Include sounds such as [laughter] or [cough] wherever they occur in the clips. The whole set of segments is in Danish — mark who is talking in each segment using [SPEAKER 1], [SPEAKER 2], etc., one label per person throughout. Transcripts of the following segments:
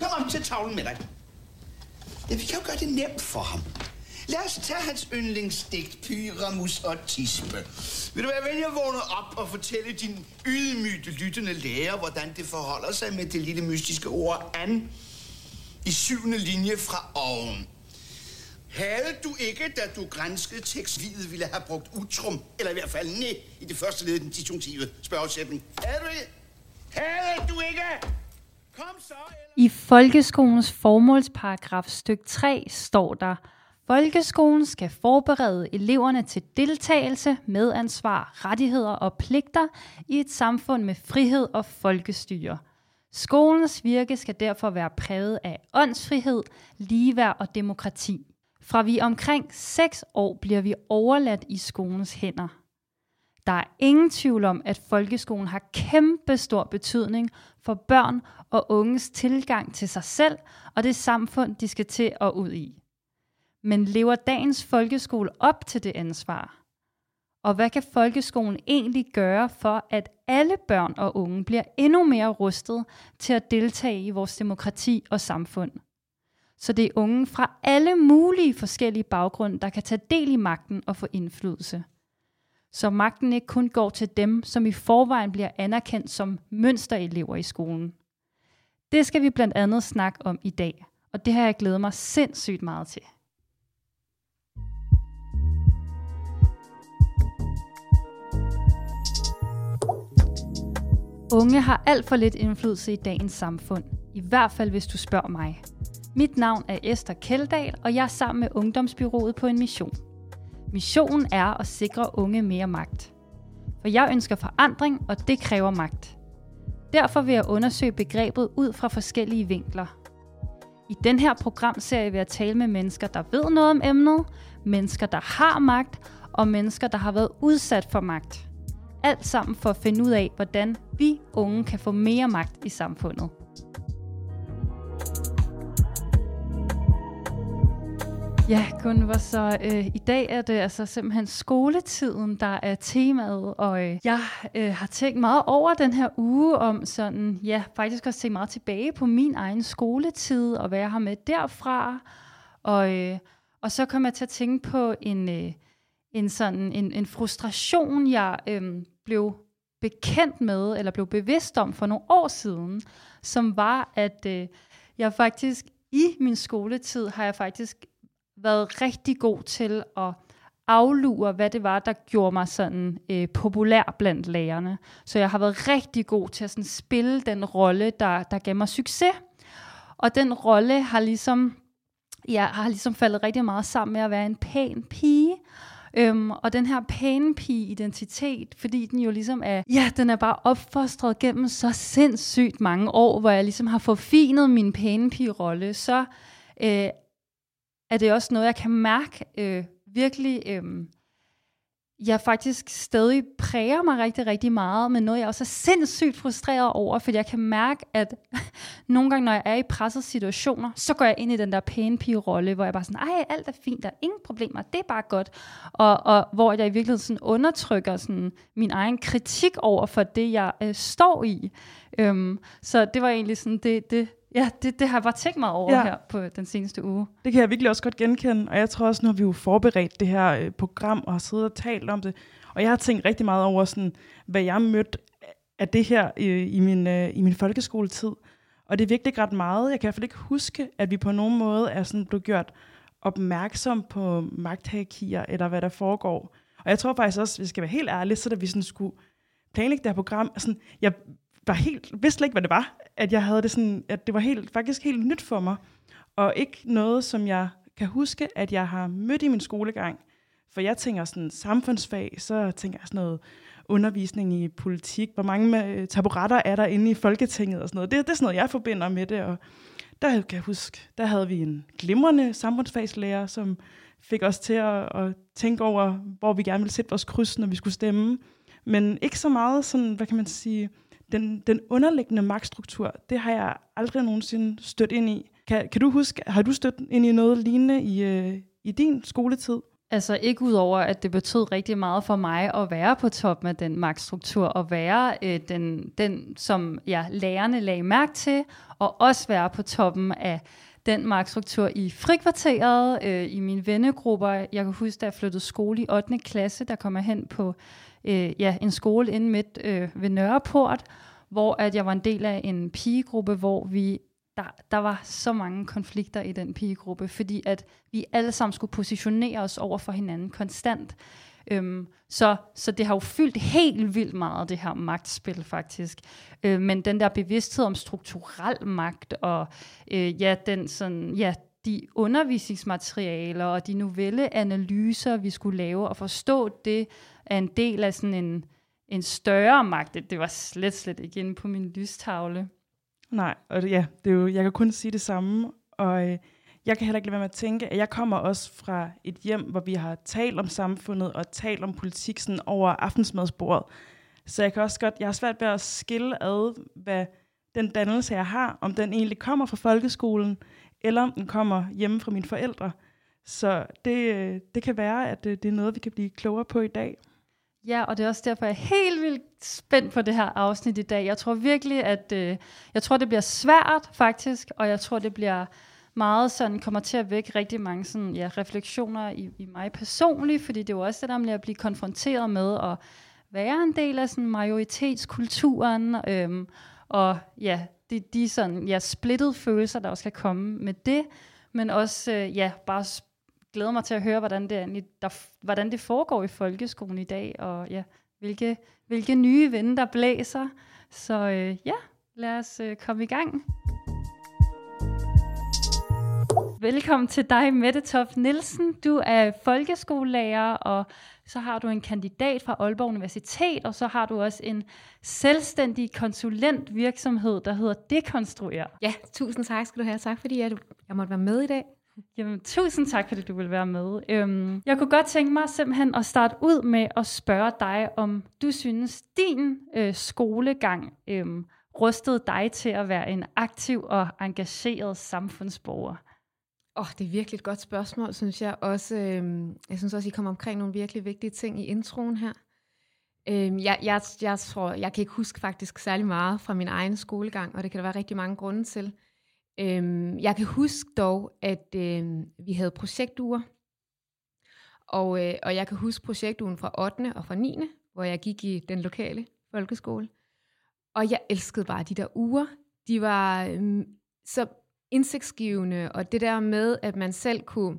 [SPEAKER 1] Kom op til tavlen med dig. Ja, vi kan jo gøre det nemt for ham. Lad os tage hans yndlingsdigt, Pyramus og Tispe. Vil du være venlig at vågne op og fortælle din ydmygte lyttende lærer, hvordan det forholder sig med det lille mystiske ord an i syvende linje fra oven? Havde du ikke, da du grænskede tekstvidet, ville have brugt utrum, eller i hvert fald nej, i det første led i den disjunktive spørgesætning? Havde du ikke? Havde du ikke?
[SPEAKER 2] I folkeskolens formålsparagraf styk 3 står der, Folkeskolen skal forberede eleverne til deltagelse, medansvar, rettigheder og pligter i et samfund med frihed og folkestyre. Skolens virke skal derfor være præget af åndsfrihed, ligeværd og demokrati. Fra vi omkring 6 år bliver vi overladt i skolens hænder. Der er ingen tvivl om, at folkeskolen har kæmpe stor betydning for børn og unges tilgang til sig selv og det samfund, de skal til og ud i. Men lever dagens folkeskole op til det ansvar? Og hvad kan folkeskolen egentlig gøre for, at alle børn og unge bliver endnu mere rustet til at deltage i vores demokrati og samfund? Så det er unge fra alle mulige forskellige baggrunde, der kan tage del i magten og få indflydelse. Så magten ikke kun går til dem, som i forvejen bliver anerkendt som mønsterelever i skolen. Det skal vi blandt andet snakke om i dag, og det har jeg glædet mig sindssygt meget til. Unge har alt for lidt indflydelse i dagens samfund. I hvert fald, hvis du spørger mig. Mit navn er Esther Keldal, og jeg er sammen med Ungdomsbyrået på en mission. Missionen er at sikre unge mere magt. For jeg ønsker forandring, og det kræver magt. Derfor vil jeg undersøge begrebet ud fra forskellige vinkler. I den her programserie vil jeg tale med mennesker, der ved noget om emnet, mennesker, der har magt, og mennesker, der har været udsat for magt. Alt sammen for at finde ud af, hvordan vi unge kan få mere magt i samfundet. Ja, Gunvor, så øh, i dag er det altså simpelthen skoletiden, der er temaet, og øh, jeg øh, har tænkt meget over den her uge om sådan, ja, faktisk også tænkt meget tilbage på min egen skoletid, og hvad jeg har med derfra, og, øh, og så kom jeg til at tænke på en, øh, en sådan en, en frustration, jeg øh, blev bekendt med, eller blev bevidst om for nogle år siden, som var, at øh, jeg faktisk i min skoletid har jeg faktisk været rigtig god til at aflure, hvad det var, der gjorde mig sådan øh, populær blandt lærerne. Så jeg har været rigtig god til at sådan spille den rolle, der, der gav mig succes. Og den rolle har ligesom, ja, har ligesom faldet rigtig meget sammen med at være en pæn pige. Øhm, og den her pæne pige-identitet, fordi den jo ligesom er, ja, den er bare opfostret gennem så sindssygt mange år, hvor jeg ligesom har forfinet min pæne pige-rolle, så øh, er det også noget, jeg kan mærke øh, virkelig, øh, jeg faktisk stadig præger mig rigtig, rigtig meget, men noget, jeg også er sindssygt frustreret over, fordi jeg kan mærke, at [laughs] nogle gange, når jeg er i pressede situationer, så går jeg ind i den der pæne pige-rolle, hvor jeg bare sådan, ej, alt er fint, der er ingen problemer, det er bare godt. Og, og hvor jeg i virkeligheden sådan undertrykker sådan min egen kritik over for det, jeg øh, står i. Øhm, så det var egentlig sådan det, det Ja, det, det har jeg bare tænkt mig over ja. her på den seneste uge.
[SPEAKER 3] Det kan jeg virkelig også godt genkende, og jeg tror også, nu har vi jo forberedt det her øh, program og har siddet og talt om det, og jeg har tænkt rigtig meget over, sådan, hvad jeg mødte af det her øh, i, min, øh, i min folkeskoletid. Og det er virkelig ikke ret meget. Jeg kan i hvert fald ikke huske, at vi på nogen måde er sådan blevet gjort opmærksom på magthierarkier, eller hvad der foregår. Og jeg tror faktisk også, hvis vi skal være helt ærlige, så da vi sådan skulle planlægge det her program, sådan, jeg var helt, vidste ikke, hvad det var. At jeg havde det sådan, at det var helt, faktisk helt nyt for mig. Og ikke noget, som jeg kan huske, at jeg har mødt i min skolegang. For jeg tænker sådan samfundsfag, så tænker jeg sådan noget undervisning i politik. Hvor mange øh, taburetter er der inde i Folketinget og sådan noget. Det, det er sådan noget, jeg forbinder med det. Og der kan jeg huske, der havde vi en glimrende samfundsfagslærer, som fik os til at, at tænke over, hvor vi gerne ville sætte vores kryds, når vi skulle stemme. Men ikke så meget sådan, hvad kan man sige, den, den underliggende magtstruktur, det har jeg aldrig nogensinde stødt ind i. Kan, kan du huske, har du stødt ind i noget lignende i, øh, i din skoletid?
[SPEAKER 2] Altså ikke udover, at det betød rigtig meget for mig at være på toppen af den magtstruktur, og være øh, den, den, som ja, lærerne lagde mærke til, og også være på toppen af den magtstruktur i frikvarteret, øh, i mine vennegrupper. Jeg kan huske, da jeg flyttede skole i 8. klasse, der kom jeg hen på øh, ja, en skole inde midt øh, ved Nørreport, hvor at jeg var en del af en pigegruppe, hvor vi der, der var så mange konflikter i den pigegruppe, fordi at vi alle sammen skulle positionere os over for hinanden konstant. Øhm, så, så det har jo fyldt helt vildt meget, det her magtspil faktisk. Øh, men den der bevidsthed om strukturel magt, og øh, ja, den sådan, ja, de undervisningsmaterialer og de novelleanalyser, vi skulle lave, og forstå det er en del af sådan en, en større magt. Det, det var slet, slet ikke inde på min lystavle.
[SPEAKER 3] Nej, og det, ja, det er jo, jeg kan kun sige det samme, og øh, jeg kan heller ikke lade være med at tænke, at jeg kommer også fra et hjem, hvor vi har talt om samfundet og talt om politik sådan over aftensmadsbordet. Så jeg kan også godt, jeg har svært ved at skille ad, hvad den dannelse, jeg har, om den egentlig kommer fra folkeskolen, eller om den kommer hjemme fra mine forældre. Så det, øh, det kan være, at det, det er noget, vi kan blive klogere på i dag.
[SPEAKER 2] Ja, og det er også derfor, jeg er helt vildt spændt på det her afsnit i dag. Jeg tror virkelig, at øh, jeg tror, det bliver svært faktisk, og jeg tror, det bliver meget sådan, kommer til at vække rigtig mange sådan, ja, refleksioner i, i mig personligt, fordi det er jo også det der med at blive konfronteret med at være en del af sådan majoritetskulturen, øhm, og ja, de, de sådan, ja, splittede følelser, der også kan komme med det, men også øh, ja, bare glæder mig til at høre, hvordan det, der, hvordan det foregår i folkeskolen i dag, og ja, hvilke, hvilke nye vinde, der blæser. Så øh, ja, lad os øh, komme i gang. Velkommen til dig, Mette Toft Nielsen. Du er folkeskolelærer, og så har du en kandidat fra Aalborg Universitet, og så har du også en selvstændig konsulentvirksomhed, der hedder Dekonstruer.
[SPEAKER 4] Ja, tusind tak skal du have. Tak fordi jeg, jeg måtte være med i dag.
[SPEAKER 2] Jamen, tusind tak, fordi du vil være med. Øhm, jeg kunne godt tænke mig simpelthen at starte ud med at spørge dig, om du synes, din øh, skolegang øh, rustede dig til at være en aktiv og engageret samfundsborger?
[SPEAKER 4] Åh, oh, det er virkelig et godt spørgsmål, synes jeg. Også, øh, jeg synes også, I kommer omkring nogle virkelig vigtige ting i introen her. Øh, jeg, jeg, jeg tror, jeg kan ikke huske faktisk særlig meget fra min egen skolegang, og det kan der være rigtig mange grunde til. Øhm, jeg kan huske dog, at øhm, vi havde projektuger, og, øh, og jeg kan huske projektugen fra 8. og fra 9., hvor jeg gik i den lokale folkeskole. Og jeg elskede bare de der uger. De var øhm, så indsigtsgivende, og det der med, at man selv kunne,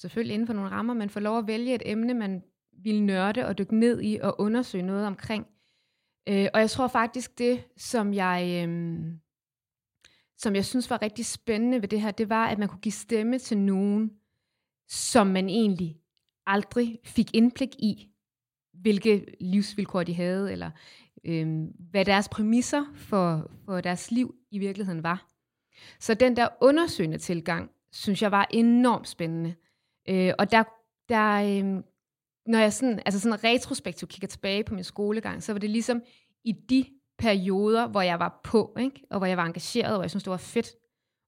[SPEAKER 4] selvfølgelig inden for nogle rammer, man får lov at vælge et emne, man ville nørde og dykke ned i og undersøge noget omkring. Øh, og jeg tror faktisk, det som jeg... Øhm, som jeg synes var rigtig spændende ved det her, det var, at man kunne give stemme til nogen, som man egentlig aldrig fik indblik i, hvilke livsvilkår de havde, eller øh, hvad deres præmisser for, for deres liv i virkeligheden var. Så den der undersøgende tilgang, synes jeg var enormt spændende. Øh, og der, der øh, når jeg sådan, altså sådan retrospektivt kigger tilbage på min skolegang, så var det ligesom i de perioder, hvor jeg var på, ikke? og hvor jeg var engageret, og hvor jeg synes, det var fedt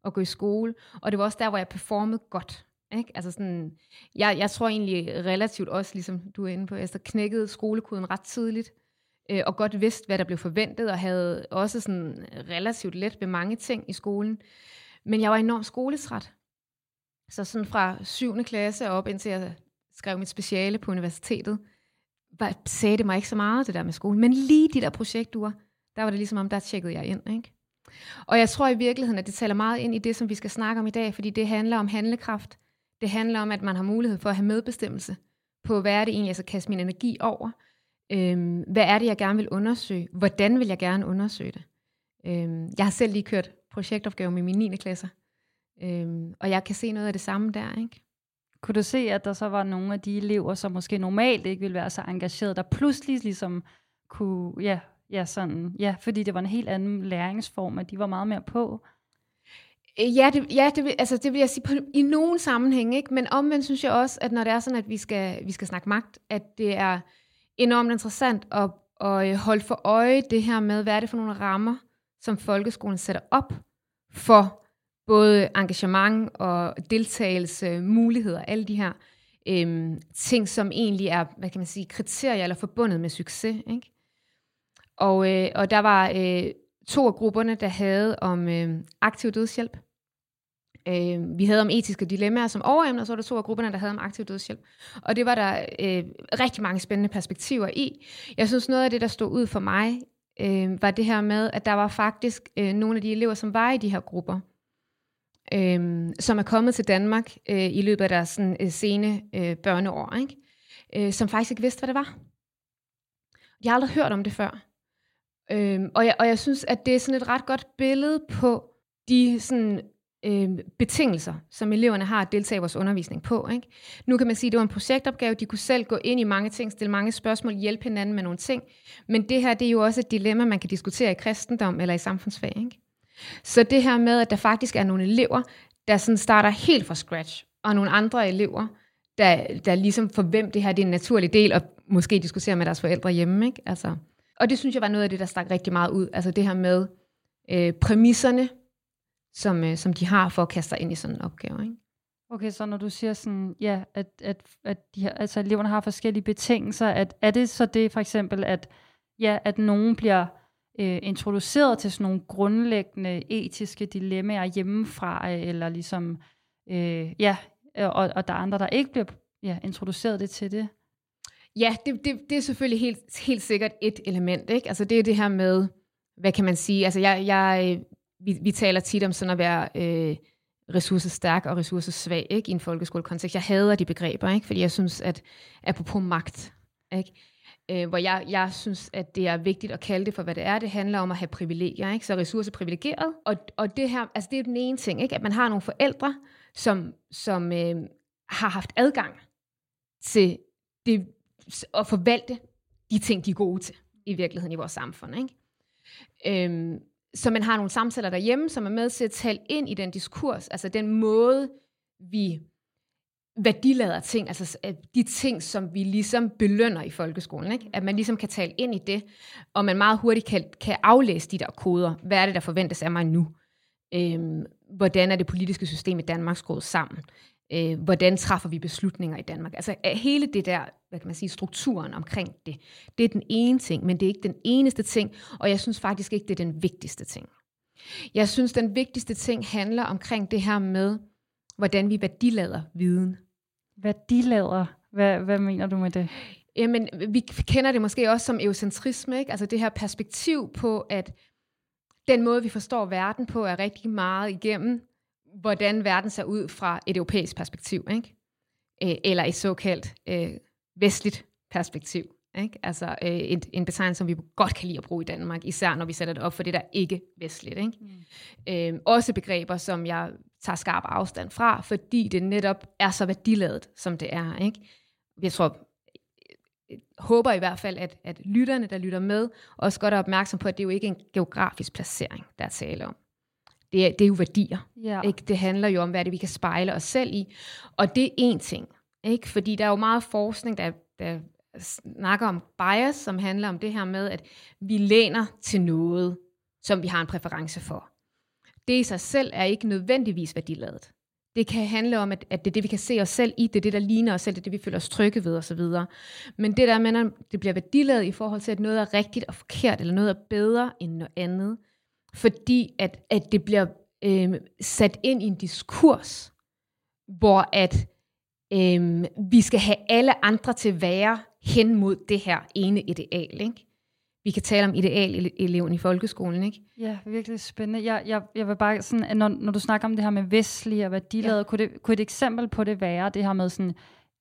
[SPEAKER 4] at gå i skole. Og det var også der, hvor jeg performede godt. Ikke? Altså sådan, jeg, jeg tror egentlig relativt også, ligesom du er inde på, Esther, knækkede skolekoden ret tidligt, øh, og godt vidste, hvad der blev forventet, og havde også sådan relativt let ved mange ting i skolen. Men jeg var enormt skoletræt. Så sådan fra 7. klasse op, indtil jeg skrev mit speciale på universitetet, var, sagde det mig ikke så meget, det der med skolen. Men lige de der projektuer, der var det ligesom om, der tjekkede jeg ind. Ikke? Og jeg tror i virkeligheden, at det taler meget ind i det, som vi skal snakke om i dag, fordi det handler om handlekraft. Det handler om, at man har mulighed for at have medbestemmelse på, hvad er det egentlig, jeg skal kaste min energi over. Øhm, hvad er det, jeg gerne vil undersøge? Hvordan vil jeg gerne undersøge det? Øhm, jeg har selv lige kørt projektopgave med mine 9. klasser, øhm, og jeg kan se noget af det samme der. Ikke?
[SPEAKER 2] Kunne du se, at der så var nogle af de elever, som måske normalt ikke ville være så engageret, der pludselig ligesom kunne ja, ja, sådan, ja, fordi det var en helt anden læringsform, at de var meget mere på.
[SPEAKER 4] Øh, ja, det, ja det, altså, det vil jeg sige på, i nogen sammenhæng, ikke? men omvendt synes jeg også, at når det er sådan, at vi skal, vi skal snakke magt, at det er enormt interessant at, at øh, holde for øje det her med, hvad er det for nogle rammer, som folkeskolen sætter op for både engagement og deltagelse, muligheder, alle de her øhm, ting, som egentlig er, hvad kan man sige, kriterier eller forbundet med succes. Ikke? Og, øh, og der var øh, to af grupperne, der havde om øh, aktiv dødshjælp. Øh, vi havde om etiske dilemmaer som overemne, og så var der to af grupperne, der havde om aktiv dødshjælp. Og det var der øh, rigtig mange spændende perspektiver i. Jeg synes, noget af det, der stod ud for mig, øh, var det her med, at der var faktisk øh, nogle af de elever, som var i de her grupper, øh, som er kommet til Danmark øh, i løbet af deres sådan, øh, sene øh, børneår, ikke? Øh, som faktisk ikke vidste, hvad det var. De har aldrig hørt om det før. Øh, og, jeg, og jeg synes, at det er sådan et ret godt billede på de sådan, øhm, betingelser, som eleverne har at deltage i vores undervisning på. Ikke? Nu kan man sige, at det var en projektopgave. De kunne selv gå ind i mange ting, stille mange spørgsmål, hjælpe hinanden med nogle ting. Men det her, det er jo også et dilemma, man kan diskutere i kristendom eller i samfundsfag. Ikke? Så det her med, at der faktisk er nogle elever, der sådan starter helt fra scratch, og nogle andre elever, der, der ligesom for hvem det her det er en naturlig del, og måske diskuterer med deres forældre hjemme. Ikke? Altså, og det synes jeg var noget af det, der stak rigtig meget ud. Altså det her med øh, præmisserne, som, øh, som de har for at kaste sig ind i sådan en opgave. Ikke?
[SPEAKER 2] Okay, så når du siger sådan, ja, at, at, at de her, altså eleverne har forskellige betingelser, at, er det så det for eksempel, at, ja, at nogen bliver øh, introduceret til sådan nogle grundlæggende etiske dilemmaer hjemmefra, øh, eller ligesom, øh, ja, og, og der er andre, der ikke bliver ja, introduceret det til det?
[SPEAKER 4] Ja, det, det, det er selvfølgelig helt, helt sikkert et element. Ikke? Altså det er det her med, hvad kan man sige, altså jeg, jeg, vi, vi taler tit om sådan at være øh, ressourcestærk og ressourcesvag ikke? i en folkeskolekontekst. Jeg hader de begreber, ikke? fordi jeg synes, at apropos magt, ikke? Øh, hvor jeg, jeg synes, at det er vigtigt at kalde det for, hvad det er. Det handler om at have privilegier, ikke? så ressourcer privilegeret. Og, og det her, altså det er den ene ting, ikke? at man har nogle forældre, som, som øh, har haft adgang til det, at forvalte de ting, de er gode til i virkeligheden i vores samfund. Ikke? Øhm, så man har nogle samtaler derhjemme, som er med til at tale ind i den diskurs, altså den måde, vi værdilader ting, altså de ting, som vi ligesom belønner i folkeskolen, ikke? at man ligesom kan tale ind i det, og man meget hurtigt kan, kan aflæse de der koder. Hvad er det, der forventes af mig nu? Øhm, hvordan er det politiske system i Danmark skruet sammen? Øh, hvordan træffer vi beslutninger i Danmark? Altså hele det der, hvad kan man sige, strukturen omkring det, det er den ene ting, men det er ikke den eneste ting, og jeg synes faktisk ikke, det er den vigtigste ting. Jeg synes, den vigtigste ting handler omkring det her med, hvordan vi værdilader viden.
[SPEAKER 2] Værdilader? Hvad, hvad mener du med det?
[SPEAKER 4] Jamen, vi kender det måske også som eocentrisme, ikke? altså det her perspektiv på, at den måde, vi forstår verden på, er rigtig meget igennem hvordan verden ser ud fra et europæisk perspektiv, ikke? Øh, eller et såkaldt øh, vestligt perspektiv. Ikke? Altså øh, et, en betegnelse, som vi godt kan lide at bruge i Danmark, især når vi sætter det op for det, der ikke vestligt. Ikke? Mm. Øh, også begreber, som jeg tager skarp afstand fra, fordi det netop er så værdiladet, som det er. Ikke? Jeg tror, jeg håber i hvert fald, at, at lytterne, der lytter med, også godt er opmærksom på, at det er jo ikke en geografisk placering, der er tale om det er, det er jo værdier. Ja. Ikke? Det handler jo om, hvad det vi kan spejle os selv i. Og det er én ting. Ikke? Fordi der er jo meget forskning, der, der snakker om bias, som handler om det her med, at vi læner til noget, som vi har en præference for. Det i sig selv er ikke nødvendigvis værdiladet. Det kan handle om, at, at det er det, vi kan se os selv i, det er det, der ligner os selv, det er det, vi føler os trygge ved osv. Men det der med, at det bliver værdiladet i forhold til, at noget er rigtigt og forkert, eller noget er bedre end noget andet, fordi at, at det bliver øh, sat ind i en diskurs, hvor at øh, vi skal have alle andre til at være hen mod det her ene ideal. Ikke? Vi kan tale om idealeleven i folkeskolen, ikke?
[SPEAKER 2] Ja, virkelig spændende. Jeg, jeg, jeg vil bare sådan, når, når du snakker om det her med vestlige og værdiladet, ja. kunne, det, kunne et eksempel på det være det her med sådan,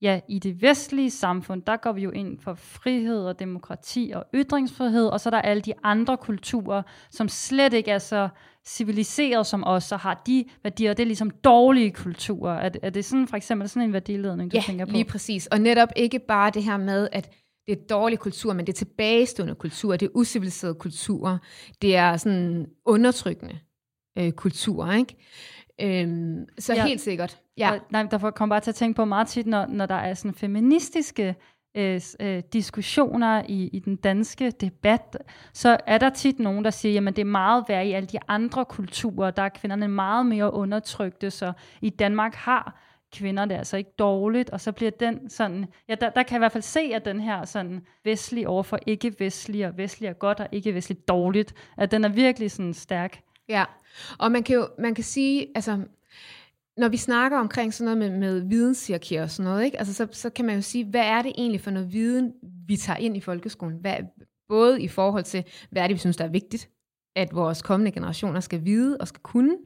[SPEAKER 2] ja, i det vestlige samfund, der går vi jo ind for frihed og demokrati og ytringsfrihed, og så er der alle de andre kulturer, som slet ikke er så civiliseret som os, så har de værdier, det er ligesom dårlige kulturer. Er, er det sådan for eksempel sådan en værdiledning, du
[SPEAKER 4] ja,
[SPEAKER 2] tænker på?
[SPEAKER 4] lige præcis. Og netop ikke bare det her med, at det er dårlig kultur, men det er tilbagestående kultur, det er usiviliserede kulturer, det er sådan undertrykkende øh, kultur, ikke? Øhm, så ja. helt sikkert.
[SPEAKER 2] Ja. Og, nej, der kommer bare til at tænke på meget tit, når, når der er sådan feministiske øh, øh, diskussioner i, i den danske debat, så er der tit nogen, der siger, jamen det er meget værd i alle de andre kulturer, der er kvinderne meget mere undertrykte, så i Danmark har kvinder, det altså ikke dårligt, og så bliver den sådan, ja, der, der kan jeg i hvert fald se, at den her sådan vestlig overfor ikke-vestlig, og vestlig er godt, og ikke-vestlig dårligt, at den er virkelig sådan stærk.
[SPEAKER 4] Ja, og man kan jo man kan sige, altså, når vi snakker omkring sådan noget med, med videnshierarkier og sådan noget, ikke? Altså, så, så kan man jo sige, hvad er det egentlig for noget viden, vi tager ind i folkeskolen? Hvad, både i forhold til, hvad er det, vi synes, der er vigtigt, at vores kommende generationer skal vide og skal kunne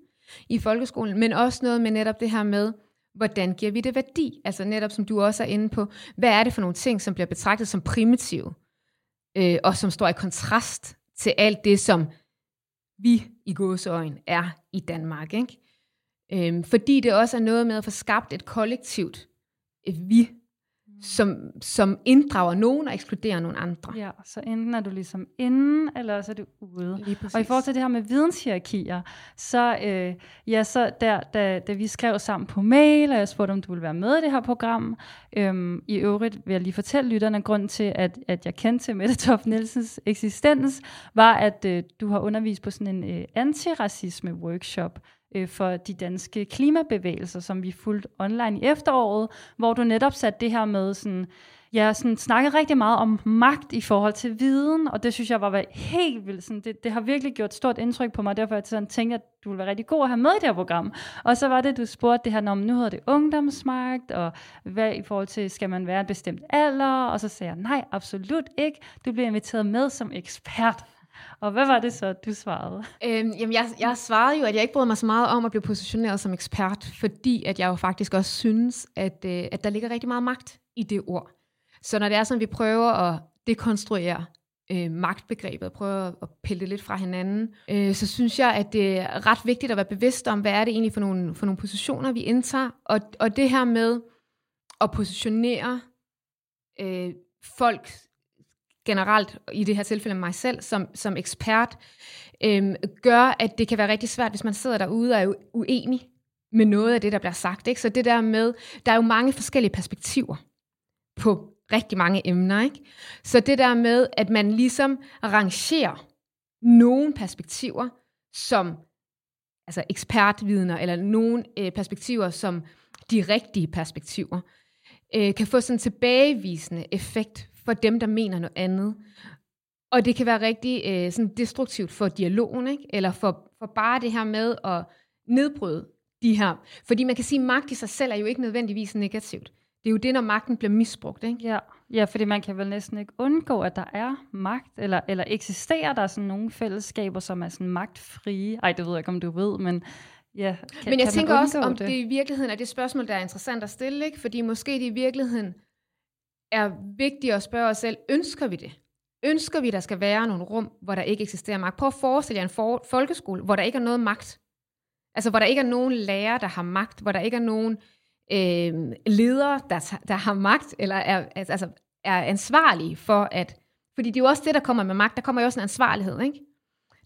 [SPEAKER 4] i folkeskolen, men også noget med netop det her med, hvordan giver vi det værdi? Altså netop som du også er inde på, hvad er det for nogle ting, som bliver betragtet som primitive, øh, og som står i kontrast til alt det, som vi i gåseøjen er i Danmark. Ikke? Øhm, fordi det også er noget med at få skabt et kollektivt et vi, som, som inddrager nogen og ekskluderer nogle andre.
[SPEAKER 2] Ja, så enten er du ligesom inde, eller så er du ude. Og i forhold til det her med videnshierarkier, så, øh, ja, så der, da, da vi skrev sammen på mail, og jeg spurgte, om du ville være med i det her program, øhm, i øvrigt vil jeg lige fortælle lytterne, grund til, at, at jeg kendte til Mette Toft Nielsens eksistens, var, at øh, du har undervist på sådan en øh, antiracisme-workshop, øh, for de danske klimabevægelser, som vi fulgte online i efteråret, hvor du netop satte det her med sådan, ja, sådan snakkede rigtig meget om magt i forhold til viden, og det synes jeg var helt vildt. Sådan, det, det har virkelig gjort stort indtryk på mig, derfor jeg sådan tænkte, at du ville være rigtig god at have med i det her program. Og så var det, du spurgte det her, om nu hedder det ungdomsmagt, og hvad i forhold til, skal man være en bestemt alder? Og så sagde jeg, nej, absolut ikke. Du bliver inviteret med som ekspert. Og hvad var det så, du svarede?
[SPEAKER 4] Øhm, jamen, jeg, jeg svarede jo, at jeg ikke brød mig så meget om at blive positioneret som ekspert, fordi at jeg jo faktisk også synes, at, øh, at der ligger rigtig meget magt i det ord. Så når det er sådan, at vi prøver at dekonstruere øh, magtbegrebet, prøver at pille det lidt fra hinanden, øh, så synes jeg, at det er ret vigtigt at være bevidst om, hvad er det egentlig for nogle, for nogle positioner, vi indtager. Og, og det her med at positionere øh, folk generelt, i det her tilfælde mig selv, som, som ekspert, øhm, gør, at det kan være rigtig svært, hvis man sidder derude og er uenig med noget af det, der bliver sagt. Ikke? Så det der med, der er jo mange forskellige perspektiver på rigtig mange emner. Ikke? Så det der med, at man ligesom rangerer nogle perspektiver som altså ekspertvidner, eller nogle øh, perspektiver som de rigtige perspektiver, øh, kan få sådan en tilbagevisende effekt for dem, der mener noget andet. Og det kan være rigtig øh, sådan destruktivt for dialogen, ikke? eller for, for bare det her med at nedbryde de her. Fordi man kan sige, at magt i sig selv er jo ikke nødvendigvis negativt. Det er jo det, når magten bliver misbrugt. Ikke?
[SPEAKER 2] Ja, ja, fordi man kan vel næsten ikke undgå, at der er magt, eller, eller eksisterer der sådan nogle fællesskaber, som er sådan magtfrie. Ej, det ved jeg ikke, om du ved, men ja.
[SPEAKER 4] Kan, men jeg kan tænker også, om det? det i virkeligheden er det spørgsmål, der er interessant at stille, ikke? fordi måske det i virkeligheden er vigtigt at spørge os selv, ønsker vi det? Ønsker vi, der skal være nogle rum, hvor der ikke eksisterer magt? Prøv at forestille jer en for- folkeskole, hvor der ikke er noget magt. Altså, hvor der ikke er nogen lærer, der har magt, hvor der ikke er nogen øh, ledere, der, der har magt, eller er, altså, altså, er ansvarlige for at... Fordi det er jo også det, der kommer med magt. Der kommer jo også en ansvarlighed, ikke?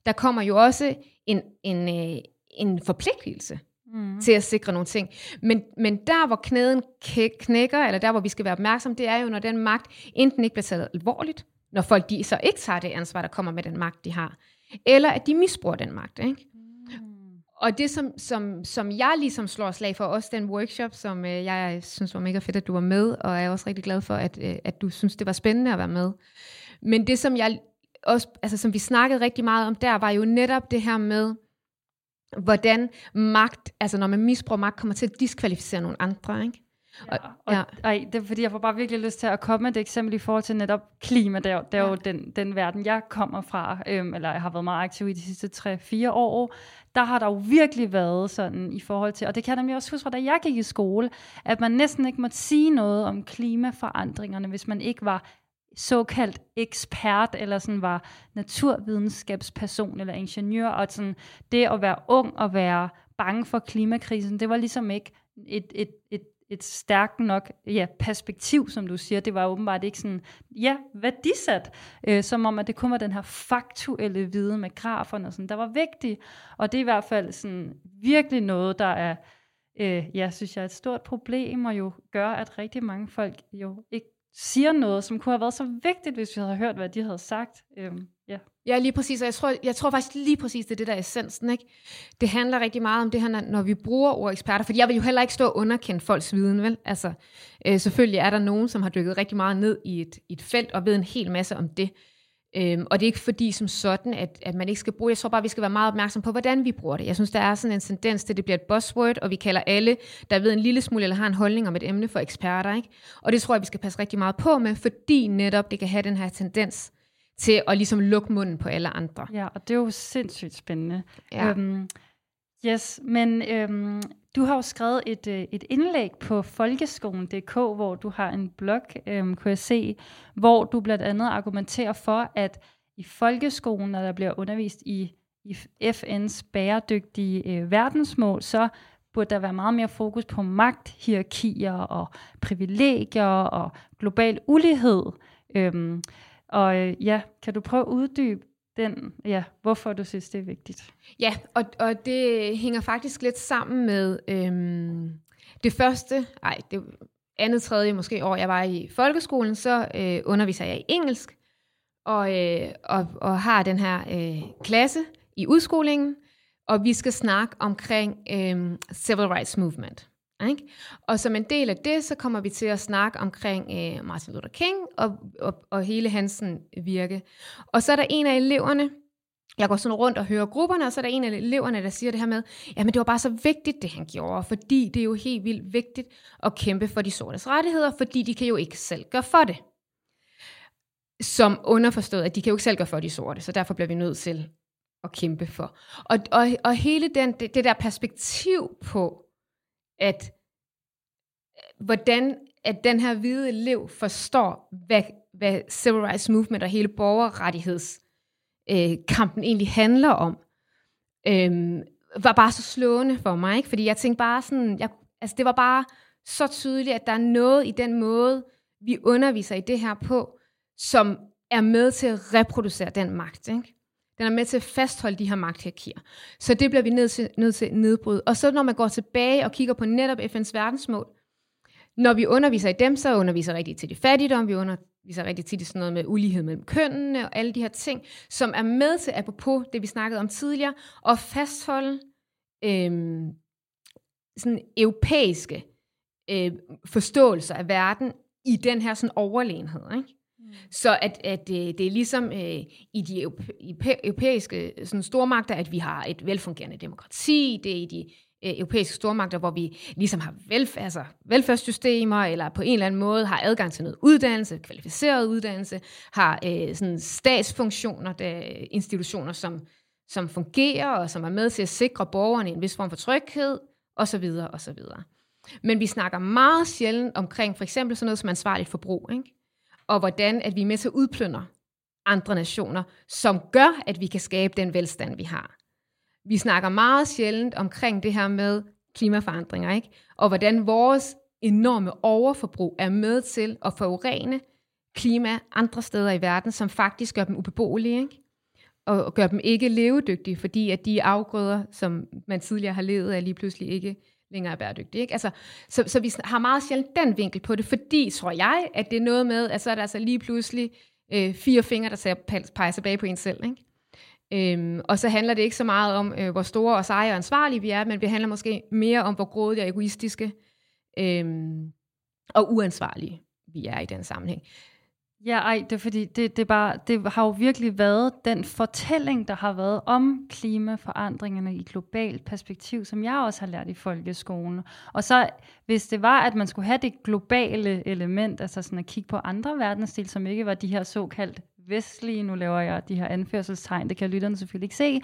[SPEAKER 4] Der kommer jo også en, en, øh, en forpligtelse mm. til at sikre nogle ting. Men, men der, hvor knæden knækker, eller der, hvor vi skal være opmærksom, det er jo, når den magt enten ikke bliver taget alvorligt, når folk de så ikke tager det ansvar, der kommer med den magt, de har, eller at de misbruger den magt. Ikke? Mm. Og det, som, som, som jeg ligesom slår slag for, også den workshop, som øh, jeg synes var mega fedt, at du var med, og jeg er også rigtig glad for, at, øh, at du synes, det var spændende at være med. Men det, som jeg også, altså som vi snakkede rigtig meget om der, var jo netop det her med, hvordan magt, altså når man misbruger magt, kommer til at diskvalificere nogle andre, ikke?
[SPEAKER 2] Og, ja, og, ja. Ej, det er fordi, jeg får bare virkelig lyst til at komme med et eksempel i forhold til netop klima. Det er, det er ja. jo den, den verden, jeg kommer fra, øhm, eller jeg har været meget aktiv i de sidste 3-4 år. Der har der jo virkelig været sådan i forhold til, og det kan jeg nemlig også huske fra, da jeg gik i skole, at man næsten ikke måtte sige noget om klimaforandringerne, hvis man ikke var såkaldt ekspert, eller sådan var naturvidenskabsperson eller ingeniør, og sådan det at være ung og være bange for klimakrisen, det var ligesom ikke et, et, et, et stærkt nok ja, perspektiv, som du siger. Det var åbenbart ikke sådan, ja, værdisat, øh, som om, at det kun var den her faktuelle viden med graferne, og sådan, der var vigtigt. Og det er i hvert fald sådan, virkelig noget, der er, øh, ja, synes jeg, er et stort problem, og jo gør, at rigtig mange folk jo ikke siger noget, som kunne have været så vigtigt, hvis vi havde hørt, hvad de havde sagt. Øhm, ja.
[SPEAKER 4] Ja, lige præcis, og jeg tror, jeg tror faktisk lige præcis, det er det, der er essensen. Ikke? Det handler rigtig meget om det her, når vi bruger ord eksperter, for jeg vil jo heller ikke stå og underkende folks viden, vel? Altså, øh, selvfølgelig er der nogen, som har dykket rigtig meget ned i et, i et felt, og ved en hel masse om det. Øhm, og det er ikke fordi som sådan, at, at man ikke skal bruge Jeg tror bare, vi skal være meget opmærksom på, hvordan vi bruger det. Jeg synes, der er sådan en tendens til, at det bliver et buzzword, og vi kalder alle, der ved en lille smule eller har en holdning om et emne for eksperter. Ikke? Og det tror jeg, vi skal passe rigtig meget på med, fordi netop det kan have den her tendens til at ligesom lukke munden på alle andre.
[SPEAKER 2] Ja, og det er jo sindssygt spændende. Ja. Øhm, yes, men øhm, du har jo skrevet et, øh, et indlæg på folkeskolen.dk, hvor du har en blog, øhm, kunne jeg se, hvor du blandt andet argumenterer for, at i folkeskolen, når der bliver undervist i, i FN's bæredygtige øh, verdensmål, så burde der være meget mere fokus på magt, hierarkier og privilegier og global ulighed. Øhm, og øh, ja, kan du prøve at uddybe den, ja, hvorfor du synes, det er vigtigt?
[SPEAKER 4] Ja, og, og det hænger faktisk lidt sammen med øhm, det første, nej, det andet, tredje måske år, jeg var i folkeskolen, så øh, underviser jeg i engelsk, og, øh, og, og har den her øh, klasse i udskolingen, og vi skal snakke omkring øh, Civil Rights Movement. Ikke? Og som en del af det, så kommer vi til at snakke omkring øh, Martin Luther King og, og, og hele hans virke. Og så er der en af eleverne, jeg går sådan rundt og hører grupperne, og så er der en af eleverne, der siger det her med, jamen det var bare så vigtigt, det han gjorde, fordi det er jo helt vildt vigtigt at kæmpe for de sortes rettigheder, fordi de kan jo ikke selv gøre for det. Som underforstået, at de kan jo ikke selv gøre for de sorte, så derfor bliver vi nødt til at kæmpe for. Og, og, og hele den, det, det der perspektiv på, at hvordan at den her hvide elev forstår, hvad, hvad civil rights movement og hele borgerrettighedskampen øh, egentlig handler om, øh, var bare så slående for mig, ikke? fordi jeg tænkte bare sådan, jeg, altså det var bare så tydeligt, at der er noget i den måde, vi underviser i det her på, som er med til at reproducere den magt. Ikke? Den er med til at fastholde de her magthierarkier. Så det bliver vi nødt til, nødt til at nedbryde. Og så når man går tilbage og kigger på netop FN's verdensmål, når vi underviser i dem, så underviser vi rigtig tit i fattigdom, vi underviser rigtig tit i sådan noget med ulighed mellem kønnene og alle de her ting, som er med til, apropos det vi snakkede om tidligere, at fastholde øhm, sådan europæiske øh, forståelser af verden i den her sådan overlegenhed. Ikke? Mm. Så at, at øh, det, er ligesom øh, i de europæiske sådan stormagter, at vi har et velfungerende demokrati, det er i de øh, europæiske stormagter, hvor vi ligesom har velf- altså velfærdssystemer, eller på en eller anden måde har adgang til noget uddannelse, kvalificeret uddannelse, har øh, sådan statsfunktioner, der, institutioner, som, som fungerer, og som er med til at sikre borgerne en vis form for tryghed, osv. osv. Men vi snakker meget sjældent omkring for eksempel sådan noget som ansvarligt forbrug, ikke? Og hvordan at vi er med til at udplyndre andre nationer, som gør, at vi kan skabe den velstand, vi har. Vi snakker meget sjældent omkring det her med klimaforandringer, ikke? og hvordan vores enorme overforbrug er med til at forurene klima andre steder i verden, som faktisk gør dem ubeboelige, ikke? og gør dem ikke levedygtige, fordi at de afgrøder, som man tidligere har levet af, lige pludselig ikke længere er bæredygtig. Ikke? Altså, så, så vi har meget sjældent den vinkel på det, fordi, tror jeg, at det er noget med, at så er der altså lige pludselig øh, fire fingre, der peger tilbage på en selv. Ikke? Øhm, og så handler det ikke så meget om, øh, hvor store og seje og ansvarlige vi er, men det handler måske mere om, hvor grådige og egoistiske øh, og uansvarlige vi er i den sammenhæng.
[SPEAKER 2] Ja, ej, det er fordi, det, det, bare, det har jo virkelig været den fortælling, der har været om klimaforandringerne i globalt perspektiv, som jeg også har lært i folkeskolen. Og så, hvis det var, at man skulle have det globale element, altså sådan at kigge på andre verdensdel, som ikke var de her såkaldt vestlige, nu laver jeg de her anførselstegn, det kan lytterne selvfølgelig ikke se,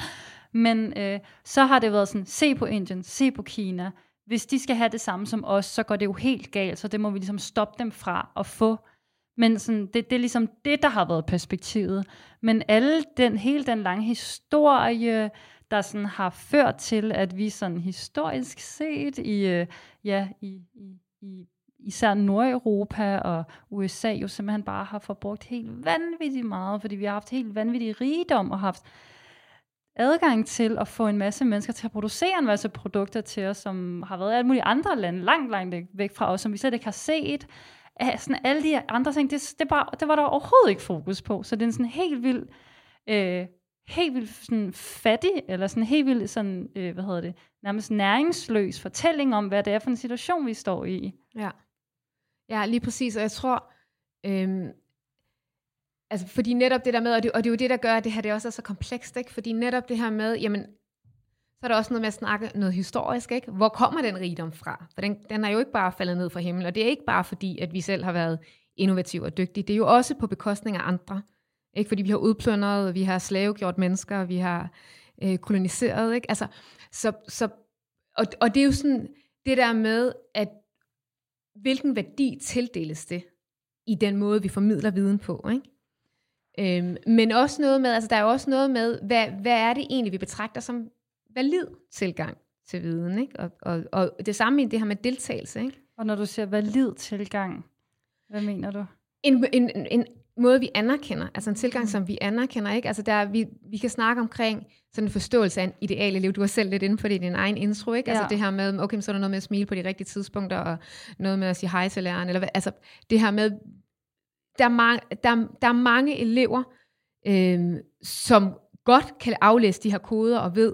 [SPEAKER 2] men øh, så har det været sådan, se på Indien, se på Kina, hvis de skal have det samme som os, så går det jo helt galt, så det må vi ligesom stoppe dem fra at få men sådan, det, det er ligesom det, der har været perspektivet. Men alle den, hele den lange historie, der sådan har ført til, at vi sådan historisk set i, øh, ja, i, i, i især Nordeuropa og USA jo simpelthen bare har forbrugt helt vanvittigt meget, fordi vi har haft helt vanvittig rigdom og haft adgang til at få en masse mennesker til at producere en masse produkter til os, som har været i alle mulige andre lande, langt, langt væk fra os, som vi slet ikke har set sådan alle de andre ting, det, det, bare, det var der overhovedet ikke fokus på. Så det er en sådan helt vild øh, helt vildt sådan fattig, eller sådan helt vildt sådan, øh, hvad hedder det, nærmest næringsløs fortælling om, hvad det er for en situation, vi står i.
[SPEAKER 4] Ja, ja lige præcis, og jeg tror, øhm, altså fordi netop det der med, og det, og det er jo det, der gør, at det her det også er så komplekst, ikke? fordi netop det her med, jamen, så er der også noget med at snakke noget historisk, ikke? Hvor kommer den rigdom fra? For den, den er jo ikke bare faldet ned fra himlen, og det er ikke bare fordi, at vi selv har været innovative og dygtige. Det er jo også på bekostning af andre. Ikke? Fordi vi har udplyndret, vi har slavegjort mennesker, vi har øh, koloniseret. Ikke? Altså, så, så, og, og det er jo sådan det der med, at hvilken værdi tildeles det i den måde, vi formidler viden på. Ikke? Øhm, men også noget med, altså der er jo også noget med, hvad, hvad er det egentlig, vi betragter som valid tilgang til viden, ikke? Og, og, og det samme i det her med deltagelse, ikke?
[SPEAKER 2] Og når du siger valid tilgang, hvad mener du?
[SPEAKER 4] En, en, en måde, vi anerkender, altså en tilgang, mm. som vi anerkender, ikke? Altså der, vi, vi kan snakke omkring sådan en forståelse af en ideale liv. Du var selv lidt inde på det i din egen intro, ikke? Altså ja. det her med, okay, så er der noget med at smile på de rigtige tidspunkter, og noget med at sige hej til læreren, eller hvad, altså det her med, der er, mange, der, der er mange elever, øh, som godt kan aflæse de her koder, og ved,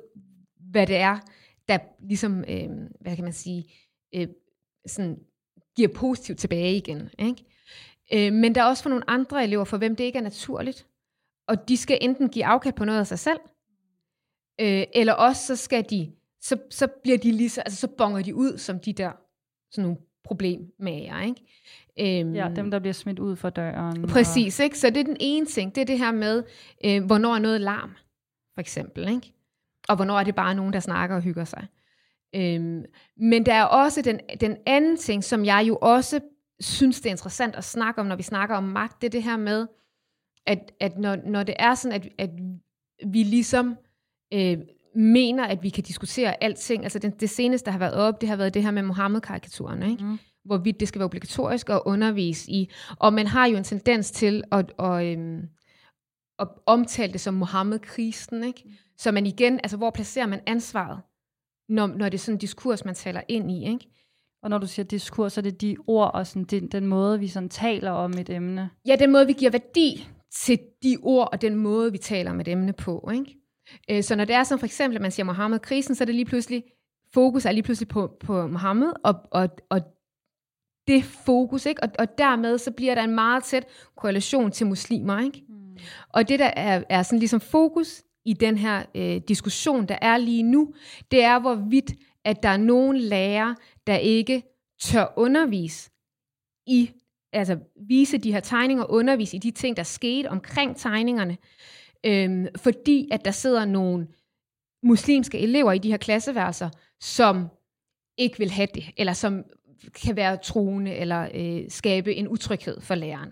[SPEAKER 4] hvad det er, der ligesom, øh, hvad kan man sige, øh, sådan giver positivt tilbage igen. Ikke? Øh, men der er også for nogle andre elever, for hvem det ikke er naturligt. Og de skal enten give afkald på noget af sig selv, øh, eller også så skal de, så, så bliver de lige så, altså så bonger de ud som de der sådan nogle problemmager, ikke?
[SPEAKER 2] Øhm, ja, dem der bliver smidt ud for døren.
[SPEAKER 4] Præcis, og... ikke? Så det er den ene ting, det er det her med, øh, hvornår er noget larm, for eksempel, ikke? Og hvornår er det bare nogen, der snakker og hygger sig. Øhm, men der er også den, den anden ting, som jeg jo også synes, det er interessant at snakke om, når vi snakker om magt, det er det her med, at, at når, når det er sådan, at, at vi ligesom øh, mener, at vi kan diskutere alting, altså det, det seneste, der har været op, det har været det her med Mohammed-karikaturen, ikke? Mm. hvorvidt det skal være obligatorisk at undervise i, og man har jo en tendens til at, at, øhm, at omtale det som Mohammed-krisen, ikke? Mm. Så man igen, altså hvor placerer man ansvaret, når, når det er sådan en diskurs, man taler ind i, ikke?
[SPEAKER 2] Og når du siger diskurs, så er det de ord og sådan, den, den måde, vi sådan taler om et emne?
[SPEAKER 4] Ja, den måde, vi giver værdi til de ord og den måde, vi taler om et emne på. Ikke? Øh, så når det er som for eksempel, at man siger Mohammed-krisen, så er det lige pludselig, fokus er lige pludselig på, på Mohammed, og, og, og det fokus, ikke? Og, og dermed så bliver der en meget tæt korrelation til muslimer. Ikke? Mm. Og det, der er, er sådan ligesom fokus i den her øh, diskussion, der er lige nu, det er, hvorvidt at der er nogen lærere, der ikke tør undervise i, altså vise de her tegninger, undervise i de ting, der skete omkring tegningerne, øhm, fordi at der sidder nogle muslimske elever i de her klasseværelser, som ikke vil have det, eller som kan være truende, eller øh, skabe en utryghed for læreren.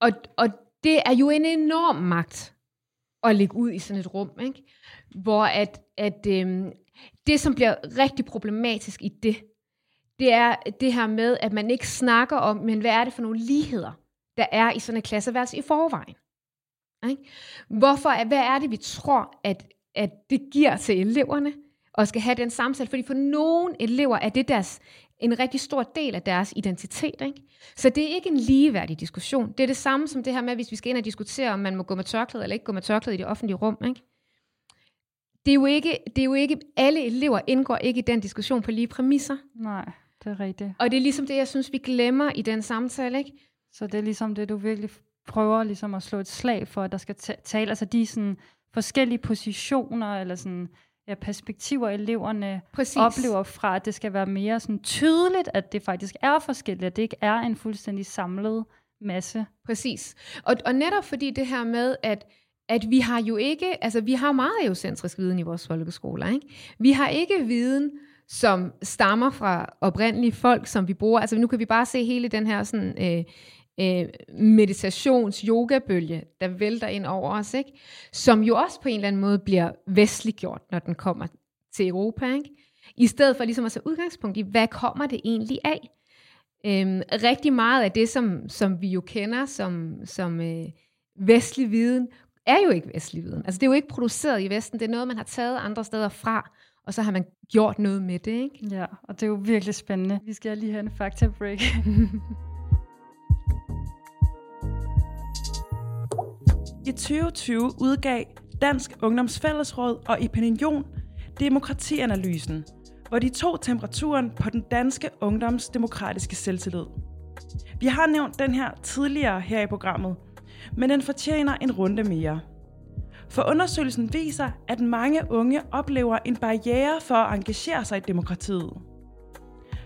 [SPEAKER 4] Og, og det er jo en enorm magt at ligge ud i sådan et rum, ikke? hvor at, at øhm, det, som bliver rigtig problematisk i det, det er det her med, at man ikke snakker om, men hvad er det for nogle ligheder, der er i sådan en klasseværelse i forvejen. Ikke? Hvorfor, hvad er det, vi tror, at, at det giver til eleverne, og skal have den samtale? Fordi for nogle elever er det deres, en rigtig stor del af deres identitet. Ikke? Så det er ikke en ligeværdig diskussion. Det er det samme som det her med, hvis vi skal ind og diskutere, om man må gå med tørklæde eller ikke gå med tørklæde i det offentlige rum. Ikke? Det, er jo ikke, det er jo ikke, alle elever indgår ikke i den diskussion på lige præmisser.
[SPEAKER 2] Nej, det er rigtigt.
[SPEAKER 4] Og det er ligesom det, jeg synes, vi glemmer i den samtale. Ikke?
[SPEAKER 2] Så det er ligesom det, du virkelig prøver ligesom at slå et slag for, at der skal tale, altså de sådan forskellige positioner, eller sådan, ja, perspektiver, eleverne Præcis. oplever fra, at det skal være mere sådan tydeligt, at det faktisk er forskelligt, at det ikke er en fuldstændig samlet masse.
[SPEAKER 4] Præcis. Og, og netop fordi det her med, at at vi har jo ikke, altså vi har meget eocentrisk viden i vores folkeskoler, ikke? Vi har ikke viden, som stammer fra oprindelige folk, som vi bruger. Altså nu kan vi bare se hele den her sådan, øh, øh, meditations-yoga-bølge, der vælter ind over os, ikke? som jo også på en eller anden måde bliver vestliggjort, når den kommer til Europa. Ikke? I stedet for ligesom at tage udgangspunkt i, hvad kommer det egentlig af? Øhm, rigtig meget af det, som, som vi jo kender som, som øh, vestlig viden, er jo ikke vestlig viden. Altså det er jo ikke produceret i Vesten, det er noget, man har taget andre steder fra, og så har man gjort noget med det, ikke?
[SPEAKER 2] Ja, og det er jo virkelig spændende. Vi skal lige have en fakta-break. [laughs]
[SPEAKER 3] I 2020 udgav Dansk Ungdomsfællesråd og Opinion Demokratianalysen, hvor de tog temperaturen på den danske ungdoms demokratiske selvtillid. Vi har nævnt den her tidligere her i programmet, men den fortjener en runde mere. For undersøgelsen viser, at mange unge oplever en barriere for at engagere sig i demokratiet.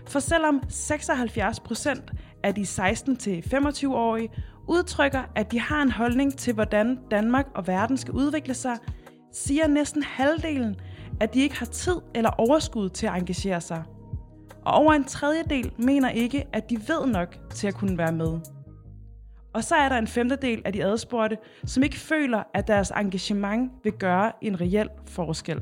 [SPEAKER 3] For selvom 76 procent af de 16-25-årige udtrykker, at de har en holdning til, hvordan Danmark og verden skal udvikle sig, siger næsten halvdelen, at de ikke har tid eller overskud til at engagere sig. Og over en tredjedel mener ikke, at de ved nok til at kunne være med. Og så er der en femtedel af de adspurgte, som ikke føler, at deres engagement vil gøre en reel forskel.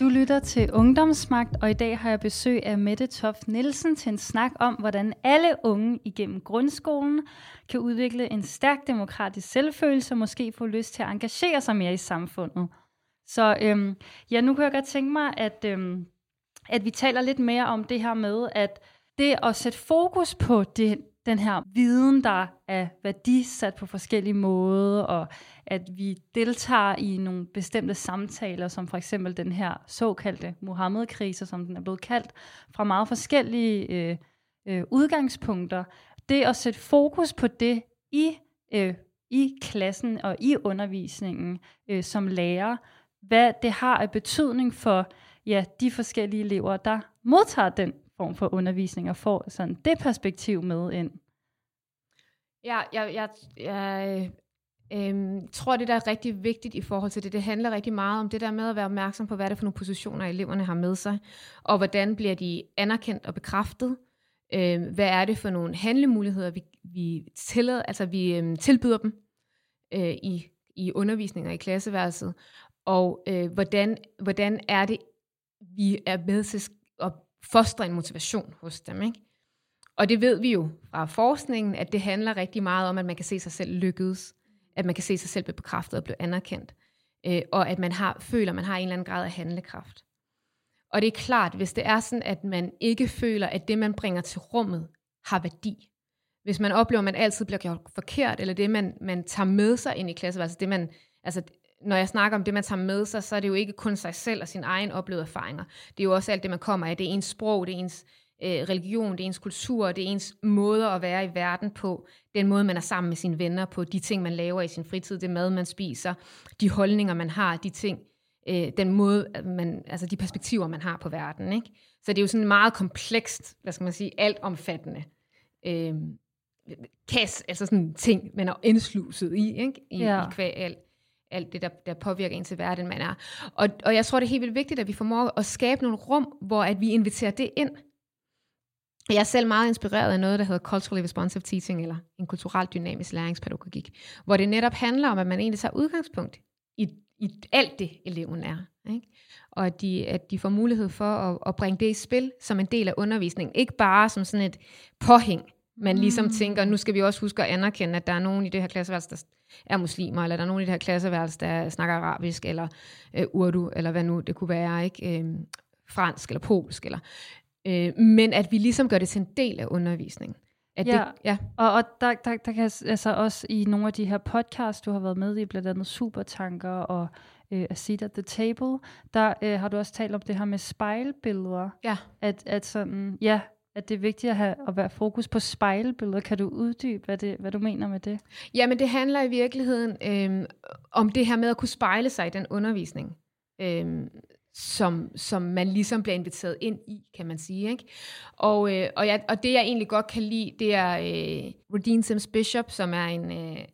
[SPEAKER 2] Du lytter til Ungdomsmagt, og i dag har jeg besøg af Mette Toft Nielsen til en snak om, hvordan alle unge igennem grundskolen kan udvikle en stærk demokratisk selvfølelse og måske få lyst til at engagere sig mere i samfundet. Så øhm, ja, nu kan jeg godt tænke mig, at, øhm, at vi taler lidt mere om det her med, at det at sætte fokus på det, den her viden, der er værdisat på forskellige måder, og at vi deltager i nogle bestemte samtaler, som for eksempel den her såkaldte Mohammed-krise, som den er blevet kaldt, fra meget forskellige øh, øh, udgangspunkter. Det at sætte fokus på det i, øh, i klassen og i undervisningen øh, som lærer, hvad det har af betydning for ja, de forskellige elever, der modtager den form for undervisning og får sådan det perspektiv med ind.
[SPEAKER 4] Ja, jeg, jeg, jeg øhm, tror, det der er rigtig vigtigt i forhold til det, det handler rigtig meget om det der med at være opmærksom på, hvad det er for nogle positioner, eleverne har med sig, og hvordan bliver de anerkendt og bekræftet. øhm, hvad er det for nogle handlemuligheder, vi, vi, tillader, altså, vi øhm, tilbyder dem øh, i, i undervisninger i klasseværelset, og øh, hvordan, hvordan er det, vi er med til at fostre en motivation hos dem. Ikke? Og det ved vi jo fra forskningen, at det handler rigtig meget om, at man kan se sig selv lykkedes, at man kan se sig selv blive bekræftet og blive anerkendt, øh, og at man har, føler, at man har en eller anden grad af handlekraft. Og det er klart, hvis det er sådan, at man ikke føler, at det, man bringer til rummet, har værdi. Hvis man oplever, at man altid bliver gjort forkert, eller det, man, man tager med sig ind i klasseværelset, det man, altså når jeg snakker om det, man tager med sig, så er det jo ikke kun sig selv og sine egne oplevede erfaringer. Det er jo også alt det, man kommer af. Det er ens sprog, det er ens øh, religion, det er ens kultur, det er ens måde at være i verden på, den måde, man er sammen med sine venner på, de ting, man laver i sin fritid, det mad, man spiser, de holdninger, man har, de ting, øh, den måde, man, altså de perspektiver, man har på verden. Ikke? Så det er jo sådan meget komplekst, hvad skal man sige, altomfattende øh, kas, altså sådan ting, man er indsluset i, ikke? I, ja. i kvæg alt alt det, der, der påvirker en til hverdagen, man er. Og, og jeg tror, det er helt vildt vigtigt, at vi formår at skabe nogle rum, hvor at vi inviterer det ind. Jeg er selv meget inspireret af noget, der hedder Culturally Responsive Teaching, eller en kulturelt dynamisk læringspædagogik, hvor det netop handler om, at man egentlig tager udgangspunkt i, i alt det, eleven er. Ikke? Og at de, at de får mulighed for at, at bringe det i spil som en del af undervisningen. Ikke bare som sådan et påhæng, man ligesom mm. tænker, nu skal vi også huske at anerkende, at der er nogen i det her klasseværelse, der er muslimer, eller der er nogen i det her klasseværelse, der snakker arabisk, eller øh, urdu, eller hvad nu det kunne være, ikke? Øh, fransk eller polsk, eller, øh, men at vi ligesom gør det til en del af undervisningen. At
[SPEAKER 2] ja, det, ja. og, og der, der, der kan altså også i nogle af de her podcasts, du har været med i, blandt andet Supertanker og øh, A Seat at the Table, der øh, har du også talt om det her med spejlbilleder.
[SPEAKER 4] Ja.
[SPEAKER 2] At, at sådan, ja, at det er vigtigt at, have, at være fokus på spejlbilleder. Kan du uddybe, hvad, det, hvad du mener med det?
[SPEAKER 4] Jamen, det handler i virkeligheden øh, om det her med at kunne spejle sig i den undervisning, øh, som, som man ligesom bliver inviteret ind i, kan man sige. Ikke? Og, øh, og, jeg, og det, jeg egentlig godt kan lide, det er øh, Rodine Sims Bishop, som er en øh,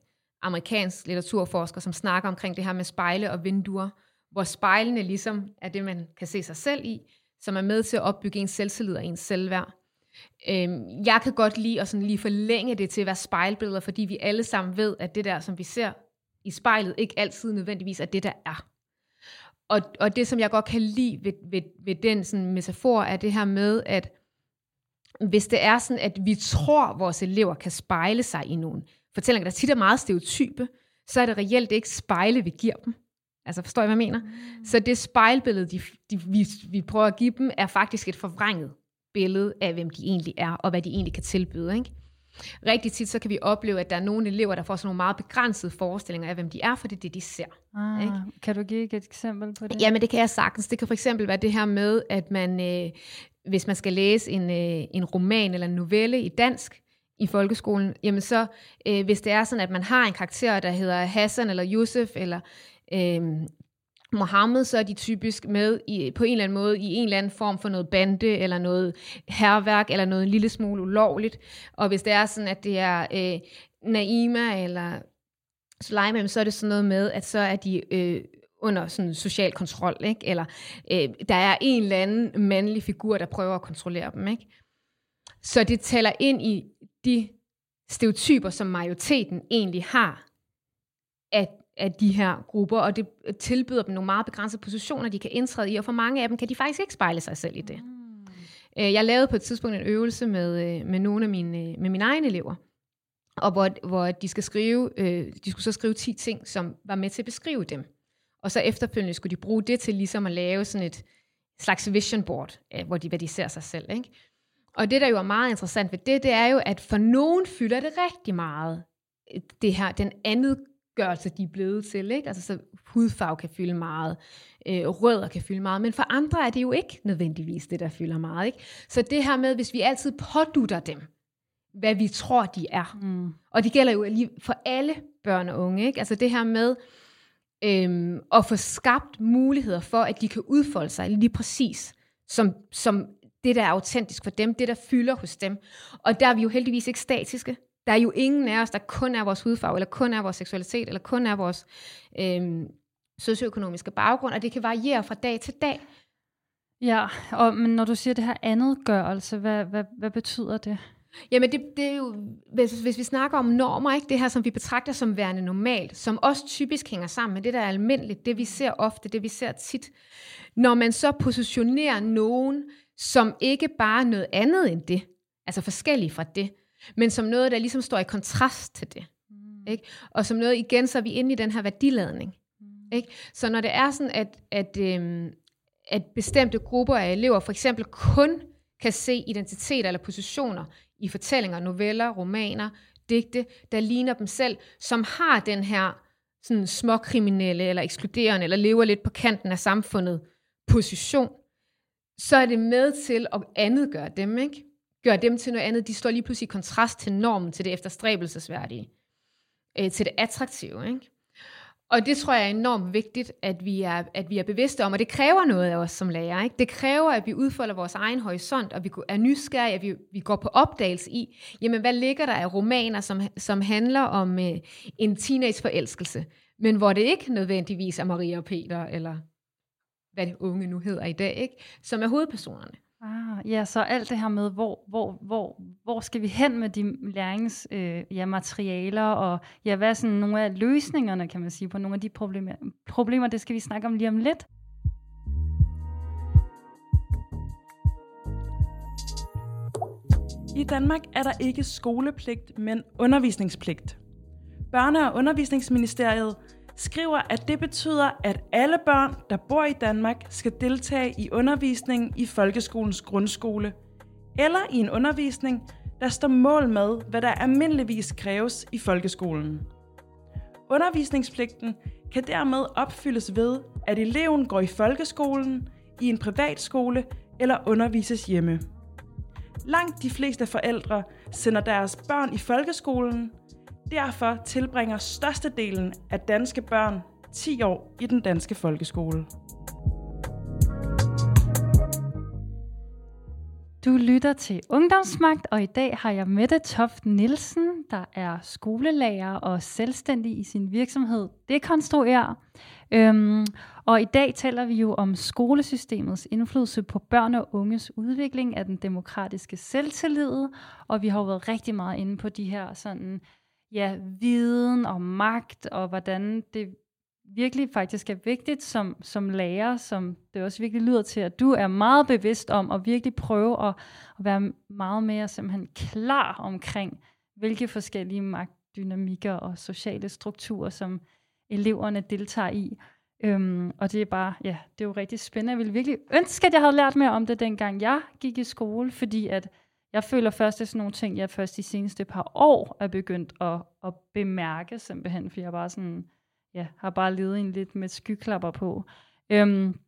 [SPEAKER 4] amerikansk litteraturforsker, som snakker omkring det her med spejle og vinduer, hvor spejlene ligesom er det, man kan se sig selv i, som er med til at opbygge ens selvtillid og ens selvværd. Øhm, jeg kan godt lide at sådan lige forlænge det til at være spejlbilleder, fordi vi alle sammen ved, at det der, som vi ser i spejlet, ikke altid nødvendigvis er det, der er. Og, og det, som jeg godt kan lide ved, ved, ved den sådan metafor, er det her med, at hvis det er sådan, at vi tror, at vores elever kan spejle sig i nogle fortællinger, der tit er meget stereotype, så er det reelt ikke spejle, vi giver dem. Altså forstår I, hvad jeg mener? Mm. Så det spejlbillede, de, de, vi, vi prøver at give dem, er faktisk et forvrænget billede af, hvem de egentlig er, og hvad de egentlig kan tilbyde. Ikke? Rigtig tit så kan vi opleve, at der er nogle elever, der får sådan nogle meget begrænsede forestillinger af, hvem de er, for det er det, de ser.
[SPEAKER 2] Ah,
[SPEAKER 4] Ikke?
[SPEAKER 2] kan du give et eksempel på det?
[SPEAKER 4] Jamen det kan jeg sagtens. Det kan for eksempel være det her med, at man, øh, hvis man skal læse en, øh, en roman eller en novelle i dansk i folkeskolen, jamen så, øh, hvis det er sådan, at man har en karakter, der hedder Hassan eller Yusuf eller øh, Mohammed, så er de typisk med i, på en eller anden måde i en eller anden form for noget bande, eller noget herværk, eller noget en lille smule ulovligt. Og hvis det er sådan, at det er øh, Naima eller Suleiman, så er det sådan noget med, at så er de øh, under sådan social kontrol, ikke? eller øh, der er en eller anden mandlig figur, der prøver at kontrollere dem. Ikke? Så det taler ind i de stereotyper, som majoriteten egentlig har at af de her grupper, og det tilbyder dem nogle meget begrænsede positioner, de kan indtræde i, og for mange af dem kan de faktisk ikke spejle sig selv i det. Mm. Jeg lavede på et tidspunkt en øvelse med, øh, med nogle af mine, øh, med mine egne elever, og hvor, hvor de skal skrive, øh, de skulle så skrive 10 ting, som var med til at beskrive dem. Og så efterfølgende skulle de bruge det til ligesom at lave sådan et slags vision board, hvor de, hvad de ser sig selv. Ikke? Og det, der jo er meget interessant ved det, det er jo, at for nogen fylder det rigtig meget, det her, den andet gørelse, de er blevet til. Ikke? Altså, så hudfarve kan fylde meget, øh, rødder kan fylde meget, men for andre er det jo ikke nødvendigvis det, der fylder meget. Ikke? Så det her med, hvis vi altid pådutter dem, hvad vi tror, de er. Mm. Og det gælder jo lige for alle børn og unge. Ikke? Altså det her med øhm, at få skabt muligheder for, at de kan udfolde sig lige præcis, som, som det, der er autentisk for dem, det, der fylder hos dem. Og der er vi jo heldigvis ikke statiske. Der er jo ingen af os, der kun er vores hudfarve, eller kun er vores seksualitet, eller kun er vores øhm, socioøkonomiske baggrund, og det kan variere fra dag til dag.
[SPEAKER 2] Ja, og, men når du siger det her andet gørelse, hvad, hvad, hvad betyder det?
[SPEAKER 4] Jamen det, det er jo, hvis, hvis vi snakker om normer, ikke det her, som vi betragter som værende normalt, som også typisk hænger sammen med det, der er almindeligt, det vi ser ofte, det vi ser tit. Når man så positionerer nogen, som ikke bare er noget andet end det, altså forskellige fra det, men som noget, der ligesom står i kontrast til det. Mm. Ikke? Og som noget, igen, så er vi inde i den her værdiladning. Mm. Ikke? Så når det er sådan, at, at, øhm, at bestemte grupper af elever for eksempel kun kan se identiteter eller positioner i fortællinger, noveller, romaner, digte, der ligner dem selv, som har den her sådan småkriminelle eller ekskluderende, eller lever lidt på kanten af samfundet position, så er det med til at andet gøre dem, ikke? Gør dem til noget andet. De står lige pludselig i kontrast til normen, til det efterstræbelsesværdige, øh, til det attraktive, ikke? Og det tror jeg er enormt vigtigt, at vi er, at vi er bevidste om, og det kræver noget af os som lærer. Ikke? Det kræver, at vi udfolder vores egen horisont, og vi er nysgerrige, at vi, vi går på opdagelse i, jamen hvad ligger der af romaner, som, som handler om øh, en teenageforelskelse, men hvor det ikke nødvendigvis er Maria og Peter, eller hvad det unge nu hedder i dag, ikke? som er hovedpersonerne.
[SPEAKER 2] Ah, ja, så alt det her med, hvor, hvor, hvor, hvor skal vi hen med de læringsmaterialer, øh, ja, materialer, og ja, hvad er sådan nogle af løsningerne, kan man sige, på nogle af de problemer, problemer, det skal vi snakke om lige om lidt.
[SPEAKER 3] I Danmark er der ikke skolepligt, men undervisningspligt. Børne- og undervisningsministeriet skriver, at det betyder, at alle børn, der bor i Danmark, skal deltage i undervisningen i folkeskolens grundskole, eller i en undervisning, der står mål med, hvad der almindeligvis kræves i folkeskolen. Undervisningspligten kan dermed opfyldes ved, at eleven går i folkeskolen, i en privatskole eller undervises hjemme. Langt de fleste forældre sender deres børn i folkeskolen, Derfor tilbringer størstedelen af danske børn 10 år i den danske folkeskole.
[SPEAKER 2] Du lytter til Ungdomsmagt, og i dag har jeg Mette Toft Nielsen, der er skolelærer og selvstændig i sin virksomhed Dekonstruer. Øhm, og i dag taler vi jo om skolesystemets indflydelse på børn og unges udvikling af den demokratiske selvtillid, og vi har jo været rigtig meget inde på de her sådan ja, viden og magt, og hvordan det virkelig faktisk er vigtigt som, som lærer, som det også virkelig lyder til, at du er meget bevidst om at virkelig prøve at, at være meget mere simpelthen klar omkring, hvilke forskellige magtdynamikker og sociale strukturer, som eleverne deltager i. Øhm, og det er bare, ja, det er jo rigtig spændende. Jeg ville virkelig ønske, at jeg havde lært mere om det, dengang jeg gik i skole, fordi at jeg føler først, det er sådan nogle ting, jeg først de seneste par år er begyndt at, at bemærke simpelthen, for jeg bare sådan, ja, har bare levet en lidt med skyklapper på. Øhm,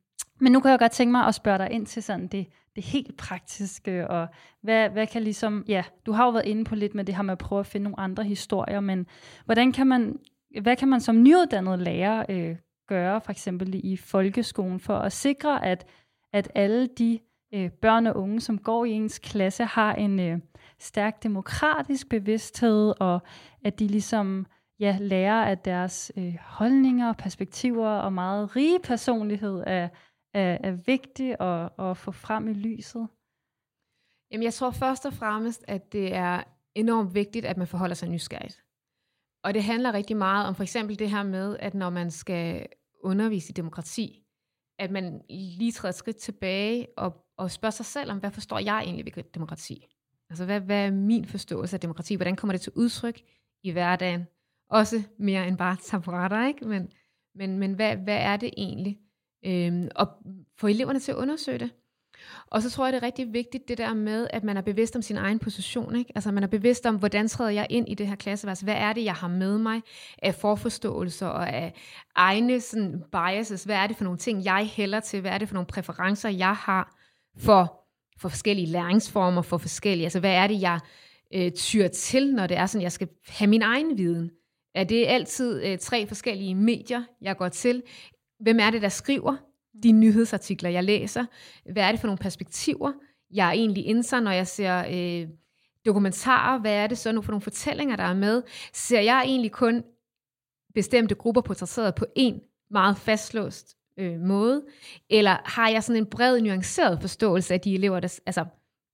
[SPEAKER 2] men nu kan jeg godt tænke mig at spørge dig ind til sådan det, det helt praktiske, og hvad, hvad kan ligesom, ja, du har jo været inde på lidt med det her med at prøve at finde nogle andre historier, men hvordan kan man, hvad kan man som nyuddannet lærer øh, gøre, for eksempel i folkeskolen, for at sikre, at, at alle de øh, børn og unge, som går i ens klasse, har en øh, stærk demokratisk bevidsthed, og at de ligesom ja, lærer, at deres øh, holdninger, perspektiver og meget rige personlighed er, er, er vigtig at, at få frem i lyset?
[SPEAKER 4] Jamen, jeg tror først og fremmest, at det er enormt vigtigt, at man forholder sig nysgerrigt. Og det handler rigtig meget om for eksempel det her med, at når man skal undervise i demokrati, at man lige træder et skridt tilbage og, og spørge sig selv om, hvad forstår jeg egentlig ved demokrati? Altså, hvad, hvad er min forståelse af demokrati? Hvordan kommer det til udtryk i hverdagen? Også mere end bare taburetter, ikke? Men, men, men hvad, hvad er det egentlig? Øhm, og få eleverne til at undersøge det. Og så tror jeg, det er rigtig vigtigt det der med, at man er bevidst om sin egen position. Ikke? Altså man er bevidst om, hvordan træder jeg ind i det her klasseværelse? Hvad er det, jeg har med mig af forforståelser og af egne sådan, biases? Hvad er det for nogle ting, jeg hælder til? Hvad er det for nogle præferencer, jeg har for, for forskellige læringsformer, for forskellige? Altså hvad er det, jeg øh, tyrer til, når det er sådan, jeg skal have min egen viden? Er det altid øh, tre forskellige medier, jeg går til? Hvem er det, der skriver de nyhedsartikler, jeg læser? Hvad er det for nogle perspektiver, jeg egentlig indser, når jeg ser øh, dokumentarer? Hvad er det så nu for nogle fortællinger, der er med? Ser jeg egentlig kun bestemte grupper portrætteret på en meget fastlåst øh, måde? Eller har jeg sådan en bred, nuanceret forståelse af de elever, der, altså,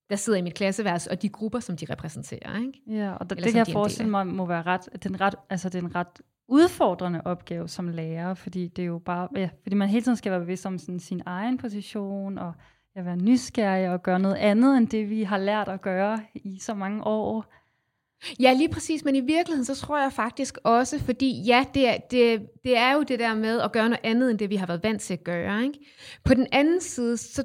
[SPEAKER 4] der sidder i mit klasseværelse, og de grupper, som de repræsenterer? Ikke?
[SPEAKER 2] Ja, og det, det kan jeg forestille mig må være ret, den ret, altså den ret udfordrende opgave som lærer, fordi det er jo bare, ja, fordi man hele tiden skal være bevidst om sådan, sin egen position, og ja, være nysgerrig og gøre noget andet, end det vi har lært at gøre i så mange år.
[SPEAKER 4] Ja, lige præcis, men i virkeligheden, så tror jeg faktisk også, fordi ja, det er, det, det er jo det der med at gøre noget andet, end det vi har været vant til at gøre. Ikke? På den anden side, så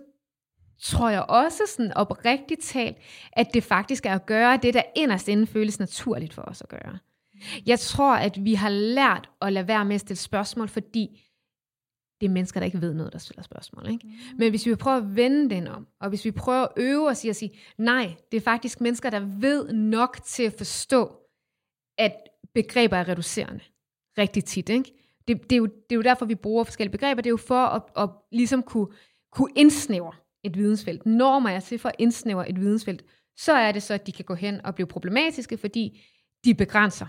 [SPEAKER 4] tror jeg også sådan oprigtigt talt, at det faktisk er at gøre det, der inderst inden føles naturligt for os at gøre. Jeg tror, at vi har lært at lade være med at stille spørgsmål, fordi det er mennesker, der ikke ved noget, der stiller spørgsmål. Ikke? Mm. Men hvis vi prøver at vende den om, og hvis vi prøver at øve os i at sige, nej, det er faktisk mennesker, der ved nok til at forstå, at begreber er reducerende. Rigtig tit. Ikke? Det, det, er jo, det er jo derfor, vi bruger forskellige begreber. Det er jo for at, at ligesom kunne, kunne indsnævre et vidensfelt. Når jeg til for at indsnævre et vidensfelt, så er det så, at de kan gå hen og blive problematiske, fordi de begrænser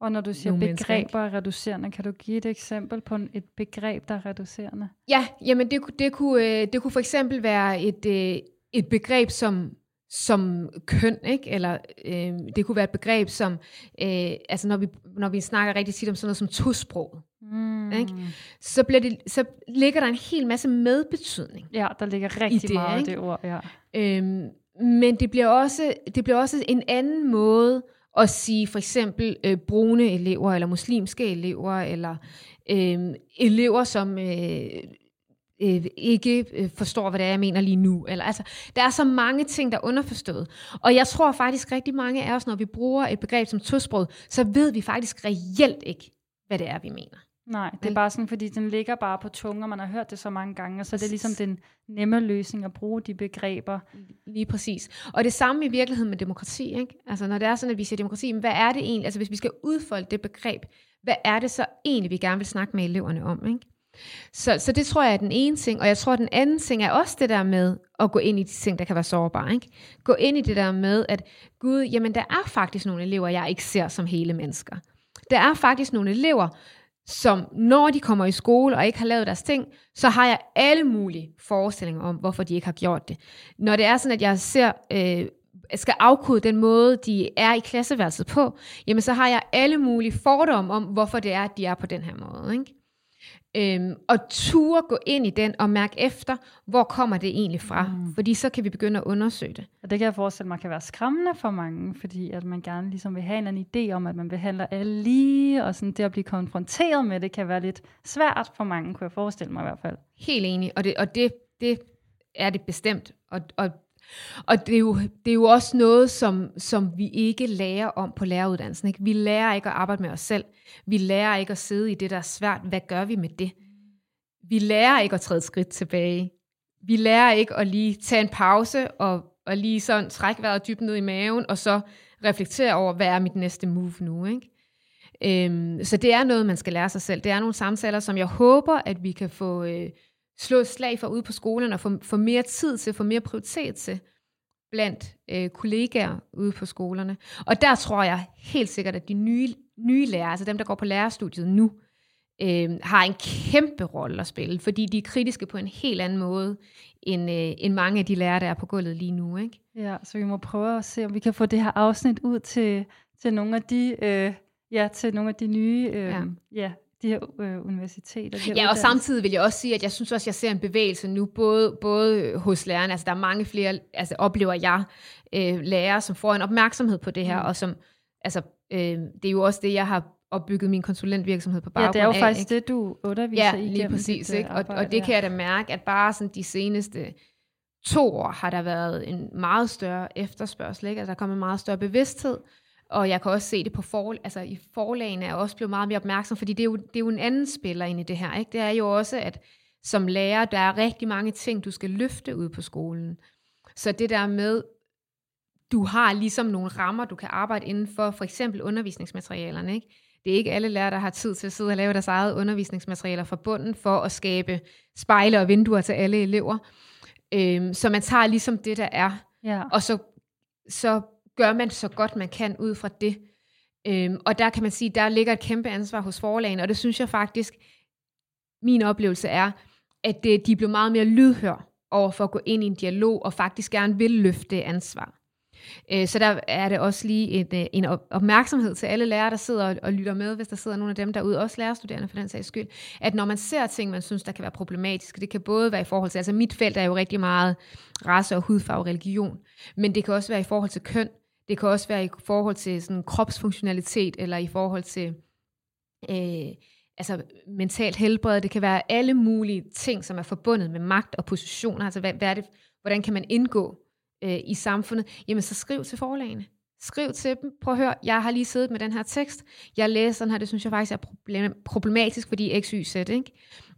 [SPEAKER 2] og når du siger Nogle begreber er reducerende, kan du give et eksempel på et begreb, der er reducerende?
[SPEAKER 4] Ja, jamen det, det, kunne, øh, det kunne for eksempel være et, øh, et begreb som, som køn, ikke? eller øh, det kunne være et begreb som, øh, altså når vi, når vi snakker rigtig tit om sådan noget som tosprog, mm. ikke? Så, bliver det, så ligger der en hel masse medbetydning.
[SPEAKER 2] Ja, der ligger rigtig det, meget ikke? det ord, ja.
[SPEAKER 4] Øhm, men det bliver, også, det bliver også en anden måde at sige for eksempel øh, brune elever, eller muslimske elever, eller øh, elever, som øh, øh, ikke øh, forstår, hvad det er, jeg mener lige nu. Eller, altså, der er så mange ting, der er underforstået. Og jeg tror faktisk rigtig mange af os, når vi bruger et begreb som tosprog, så ved vi faktisk reelt ikke, hvad det er, vi mener.
[SPEAKER 2] Nej, det er bare sådan, fordi den ligger bare på tungen, og man har hørt det så mange gange, og så er det ligesom den nemme løsning at bruge de begreber.
[SPEAKER 4] Lige præcis. Og det samme i virkeligheden med demokrati. Ikke? Altså når det er sådan, at vi siger demokrati, hvad er det egentlig, altså hvis vi skal udfolde det begreb, hvad er det så egentlig, vi gerne vil snakke med eleverne om? Ikke? Så, så det tror jeg er den ene ting, og jeg tror, at den anden ting er også det der med at gå ind i de ting, der kan være sårbare. Ikke? Gå ind i det der med, at gud, jamen der er faktisk nogle elever, jeg ikke ser som hele mennesker. Der er faktisk nogle elever, som når de kommer i skole og ikke har lavet deres ting, så har jeg alle mulige forestillinger om, hvorfor de ikke har gjort det. Når det er sådan, at jeg ser, øh, skal afkode den måde, de er i klasseværelset på, jamen så har jeg alle mulige fordomme om, hvorfor det er, at de er på den her måde. Ikke? Øhm, og ture gå ind i den og mærke efter, hvor kommer det egentlig fra. Mm. Fordi så kan vi begynde at undersøge det.
[SPEAKER 2] Og det kan jeg forestille mig kan være skræmmende for mange, fordi at man gerne ligesom vil have en idé om, at man behandler alle lige, og sådan det at blive konfronteret med det kan være lidt svært for mange, kunne jeg forestille mig i hvert fald.
[SPEAKER 4] Helt enig, og det, og det, det er det bestemt. Og, og og det er, jo, det er jo også noget, som, som vi ikke lærer om på læreruddannelsen. Ikke? Vi lærer ikke at arbejde med os selv. Vi lærer ikke at sidde i det, der er svært. Hvad gør vi med det? Vi lærer ikke at træde et skridt tilbage. Vi lærer ikke at lige tage en pause og, og lige sådan trække vejret dybt ned i maven, og så reflektere over, hvad er mit næste move nu, ikke? Øhm, så det er noget, man skal lære sig selv. Det er nogle samtaler, som jeg håber, at vi kan få øh, slået slag for ude på skolen, og få, få mere tid til, få mere prioritet til blandt øh, kollegaer ude på skolerne. Og der tror jeg helt sikkert, at de nye, nye lærere, altså dem, der går på lærerstudiet nu, øh, har en kæmpe rolle at spille, fordi de er kritiske på en helt anden måde, end, øh, end mange af de lærere, der er på gulvet lige nu. Ikke?
[SPEAKER 2] Ja, så vi må prøve at se, om vi kan få det her afsnit ud til, til nogle af de... Øh, ja, til nogle af de nye øh, ja. Ja, de her øh, universiteter. De her
[SPEAKER 4] ja, og samtidig vil jeg også sige, at jeg synes også, at jeg ser en bevægelse nu, både, både hos lærerne, altså der er mange flere, altså oplever jeg, øh, lærere, som får en opmærksomhed på det her, mm. og som, altså, øh, det er jo også det, jeg har opbygget min konsulentvirksomhed på baggrund af.
[SPEAKER 2] Ja, det er jo
[SPEAKER 4] af,
[SPEAKER 2] faktisk ikke? det, du underviser
[SPEAKER 4] ja, i. Ja, lige præcis. Dit, ikke? Og, og det kan jeg da mærke, at bare sådan de seneste to år har der været en meget større efterspørgsel. Ikke? Altså, der er kommet en meget større bevidsthed, og jeg kan også se det på for, altså i forlagene er jeg også blevet meget mere opmærksom, fordi det er, jo, det er jo en anden spiller ind i det her. Ikke? Det er jo også, at som lærer, der er rigtig mange ting, du skal løfte ud på skolen. Så det der med, du har ligesom nogle rammer, du kan arbejde inden for, for eksempel undervisningsmaterialerne. Ikke? Det er ikke alle lærere, der har tid til at sidde og lave deres eget undervisningsmaterialer fra bunden, for at skabe spejle og vinduer til alle elever. Øhm, så man tager ligesom det, der er, ja. og så, så gør man så godt man kan ud fra det. Øhm, og der kan man sige, der ligger et kæmpe ansvar hos forlagene, og det synes jeg faktisk, min oplevelse er, at det, de blev meget mere lydhør over for at gå ind i en dialog, og faktisk gerne vil løfte ansvar. Øh, så der er det også lige øh, en, en opmærksomhed til alle lærere, der sidder og lytter med, hvis der sidder nogle af dem derude, også lærerstuderende for den sags skyld, at når man ser ting, man synes, der kan være problematiske, det kan både være i forhold til, altså mit felt er jo rigtig meget race og hudfarve og religion, men det kan også være i forhold til køn, det kan også være i forhold til sådan kropsfunktionalitet, eller i forhold til øh, altså mentalt helbred. Det kan være alle mulige ting, som er forbundet med magt og positioner. Altså, hvad, hvad er det, hvordan kan man indgå øh, i samfundet? Jamen, så skriv til forlagene. Skriv til dem. Prøv at høre, jeg har lige siddet med den her tekst. Jeg læser den her, det synes jeg faktisk er problematisk, fordi x, y, z. Ikke?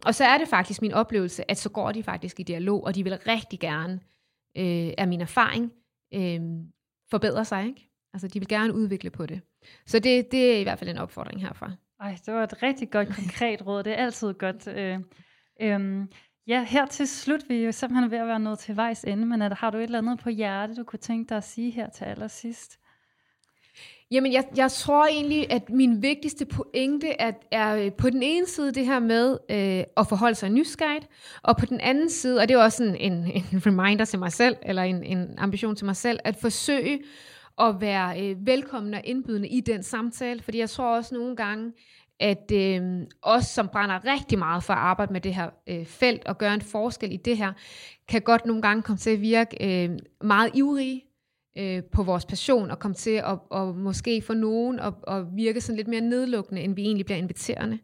[SPEAKER 4] Og så er det faktisk min oplevelse, at så går de faktisk i dialog, og de vil rigtig gerne, øh, er min erfaring, øh, forbedre sig, ikke? Altså, de vil gerne udvikle på det. Så det, det er i hvert fald en opfordring herfra.
[SPEAKER 2] Ej, det var et rigtig godt [laughs] konkret råd. Det er altid godt. Øh, øh, ja, her til slut, vi er jo simpelthen ved at være nået til vejs ende, men er der, har du et eller andet på hjerte, du kunne tænke dig at sige her til allersidst?
[SPEAKER 4] Jamen, jeg, jeg tror egentlig, at min vigtigste pointe er, er øh, på den ene side det her med øh, at forholde sig nysgerrigt, og på den anden side, og det er også en, en, en reminder til mig selv, eller en, en ambition til mig selv, at forsøge at være øh, velkommen og indbydende i den samtale, fordi jeg tror også nogle gange, at øh, os, som brænder rigtig meget for at arbejde med det her øh, felt og gøre en forskel i det her, kan godt nogle gange komme til at virke øh, meget ivrige øh, på vores passion og komme til at og måske for nogen at, at virke sådan lidt mere nedlukkende, end vi egentlig bliver inviterende.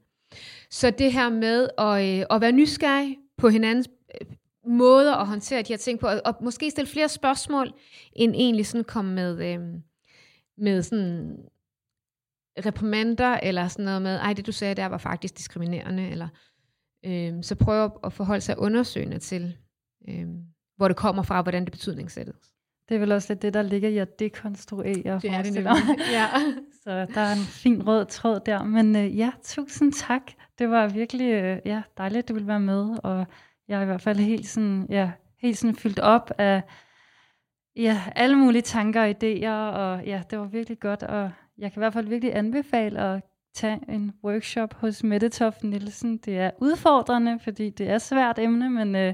[SPEAKER 4] Så det her med at, øh, at være nysgerrig på hinandens øh, måder at håndtere de her ting på, og, og måske stille flere spørgsmål, end egentlig sådan komme med, øh, med sådan reprimander, eller sådan noget med, ej, det du sagde der var faktisk diskriminerende, eller øh, så prøve at forholde sig undersøgende til, øh, hvor det kommer fra, hvordan det betydningssættes.
[SPEAKER 2] Det er vel også lidt det, der ligger i at dekonstruere.
[SPEAKER 4] Det er det nemlig. ja. [laughs]
[SPEAKER 2] Så der er en fin rød tråd der. Men øh, ja, tusind tak. Det var virkelig øh, ja, dejligt, at du ville være med. Og jeg er i hvert fald helt sådan, ja, helt sådan fyldt op af ja, alle mulige tanker og idéer. Og ja, det var virkelig godt. Og jeg kan i hvert fald virkelig anbefale at tage en workshop hos Mette Toft Nielsen. Det er udfordrende, fordi det er svært emne, men... Øh,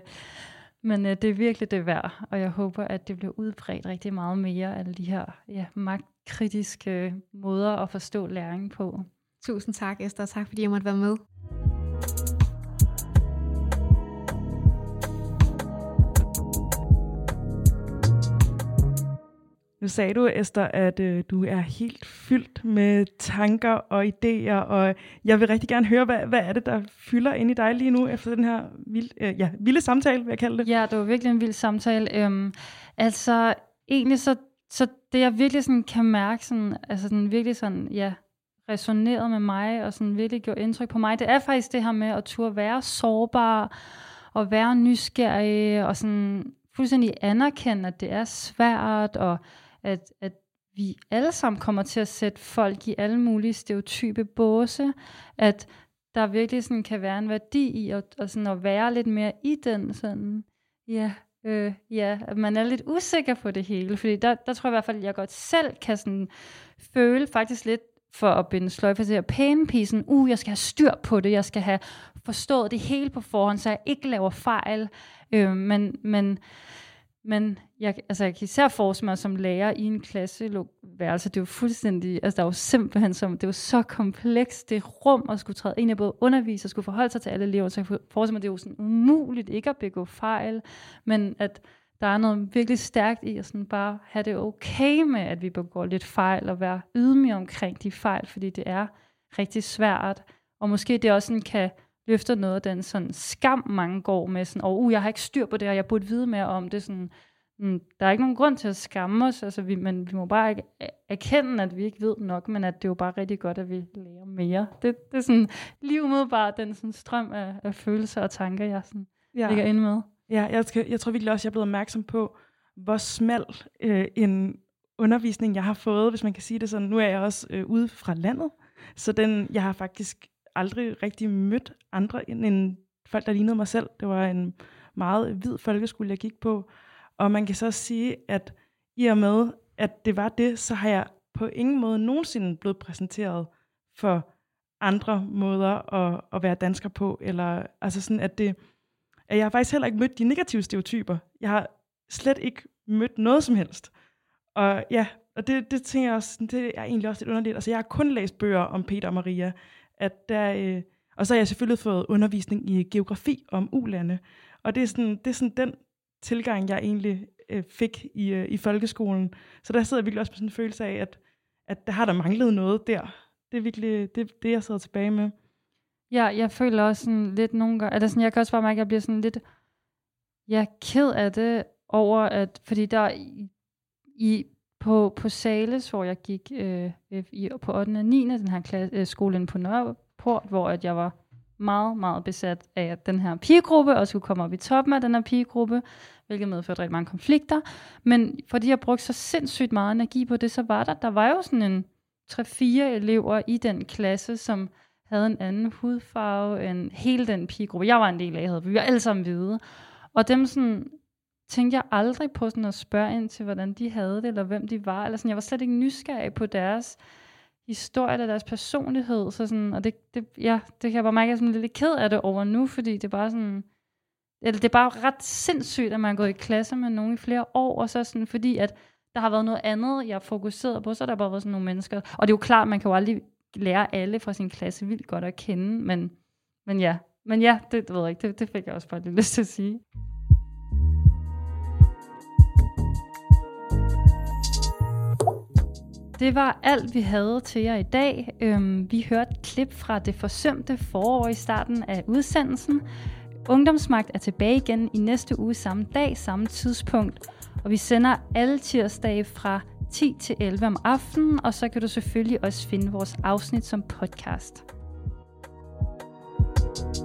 [SPEAKER 2] men øh, det er virkelig det værd, og jeg håber, at det bliver udbredt rigtig meget mere, alle de her ja, magtkritiske måder at forstå læring på.
[SPEAKER 4] Tusind tak, Esther, og tak fordi jeg måtte være med.
[SPEAKER 3] Nu sagde du, Esther, at øh, du er helt fyldt med tanker og idéer, og jeg vil rigtig gerne høre, hvad, hvad er det, der fylder ind i dig lige nu, efter den her vild, øh, ja, vilde samtale, vil jeg kalde det?
[SPEAKER 2] Ja, det var virkelig en vild samtale. Øhm, altså, egentlig så, så det, jeg virkelig sådan kan mærke, sådan, altså den virkelig sådan, ja, resonerede med mig, og sådan virkelig gjorde indtryk på mig, det er faktisk det her med at turde være sårbar, og være nysgerrig, og sådan fuldstændig anerkende, at det er svært, og at, at vi alle sammen kommer til at sætte folk i alle mulige stereotype båse, at der virkelig sådan kan være en værdi i at, at, sådan at være lidt mere i den sådan, ja, øh, ja, at man er lidt usikker på det hele, fordi der, der tror jeg i hvert fald, at jeg godt selv kan sådan føle faktisk lidt for at binde sløjfe til pænepisen, uh, jeg skal have styr på det, jeg skal have forstået det hele på forhånd, så jeg ikke laver fejl, øh, men, men men jeg, altså jeg kan især forestille mig som lærer i en klasseværelse, det er jo fuldstændig, altså der er jo simpelthen som, det er jo så komplekst, det rum at skulle træde ind i både undervise og skulle forholde sig til alle elever, så jeg kan forestille mig, det er jo sådan umuligt ikke at begå fejl, men at der er noget virkelig stærkt i at sådan bare have det okay med, at vi begår lidt fejl, og være ydmyge omkring de fejl, fordi det er rigtig svært, og måske det også sådan kan løfter noget af den sådan skam, mange går med, sådan, og uh, jeg har ikke styr på det, og jeg burde vide mere om det. Sådan, mm, der er ikke nogen grund til at skamme os, altså, vi, men vi må bare ikke erkende, at vi ikke ved nok, men at det er jo bare rigtig godt, at vi lærer mere. Det, det er sådan lige umiddelbart den sådan strøm af, af følelser og tanker, jeg sådan ja. ligger inde med.
[SPEAKER 3] Ja, jeg, skal, jeg tror virkelig også, jeg er blevet opmærksom på, hvor smal øh, en undervisning, jeg har fået, hvis man kan sige det sådan. Nu er jeg også øh, ude fra landet, så den, jeg har faktisk aldrig rigtig mødt andre end folk, der lignede mig selv. Det var en meget hvid folkeskole, jeg gik på. Og man kan så sige, at i og med, at det var det, så har jeg på ingen måde nogensinde blevet præsenteret for andre måder at, at være dansker på. Eller, altså sådan, at, det, at jeg har faktisk heller ikke mødt de negative stereotyper. Jeg har slet ikke mødt noget som helst. Og ja, og det, det tænker jeg også, det er egentlig også lidt underligt. Altså, jeg har kun læst bøger om Peter og Maria at der, øh, og så har jeg selvfølgelig fået undervisning i geografi om ulande. Og det er sådan, det er sådan den tilgang, jeg egentlig øh, fik i, øh, i folkeskolen. Så der sidder jeg virkelig også med sådan en følelse af, at, at der har der manglet noget der. Det er virkelig det, det jeg sidder tilbage med.
[SPEAKER 2] Ja, jeg føler også sådan lidt nogle gange, altså sådan, jeg kan også bare mærke, at jeg bliver sådan lidt, ja, ked af det over, at, fordi der i, i på, på Sales, hvor jeg gik øh, i, på 8. og 9. den her klasse, øh, skole inde på Nørreport, hvor at jeg var meget, meget besat af den her pigegruppe, og skulle komme op i toppen af den her pigegruppe, hvilket medførte rigtig mange konflikter. Men fordi jeg brugte så sindssygt meget energi på det, så var der, der var jo sådan en 3-4 elever i den klasse, som havde en anden hudfarve end hele den pigegruppe. Jeg var en del af, havde, vi var alle sammen hvide. Og dem sådan, tænkte jeg aldrig på sådan at spørge ind til, hvordan de havde det, eller hvem de var. Eller sådan. Jeg var slet ikke nysgerrig på deres historie eller deres personlighed. Så sådan, og det, det, ja, det kan jeg bare mærke, at jeg er sådan lidt ked af det over nu, fordi det er bare sådan, eller det er bare ret sindssygt, at man er gået i klasse med nogen i flere år, og så sådan, fordi at der har været noget andet, jeg har fokuseret på, så der bare været sådan nogle mennesker. Og det er jo klart, man kan jo aldrig lære alle fra sin klasse vildt godt at kende, men, men ja, men ja, det, det ved jeg ikke, det, det fik jeg også bare lidt lyst til at sige. Det var alt, vi havde til jer i dag. Øhm, vi hørte et klip fra det forsømte forår i starten af udsendelsen. Ungdomsmagt er tilbage igen i næste uge samme dag, samme tidspunkt. Og vi sender alle tirsdage fra 10 til 11 om aftenen, og så kan du selvfølgelig også finde vores afsnit som podcast. thank you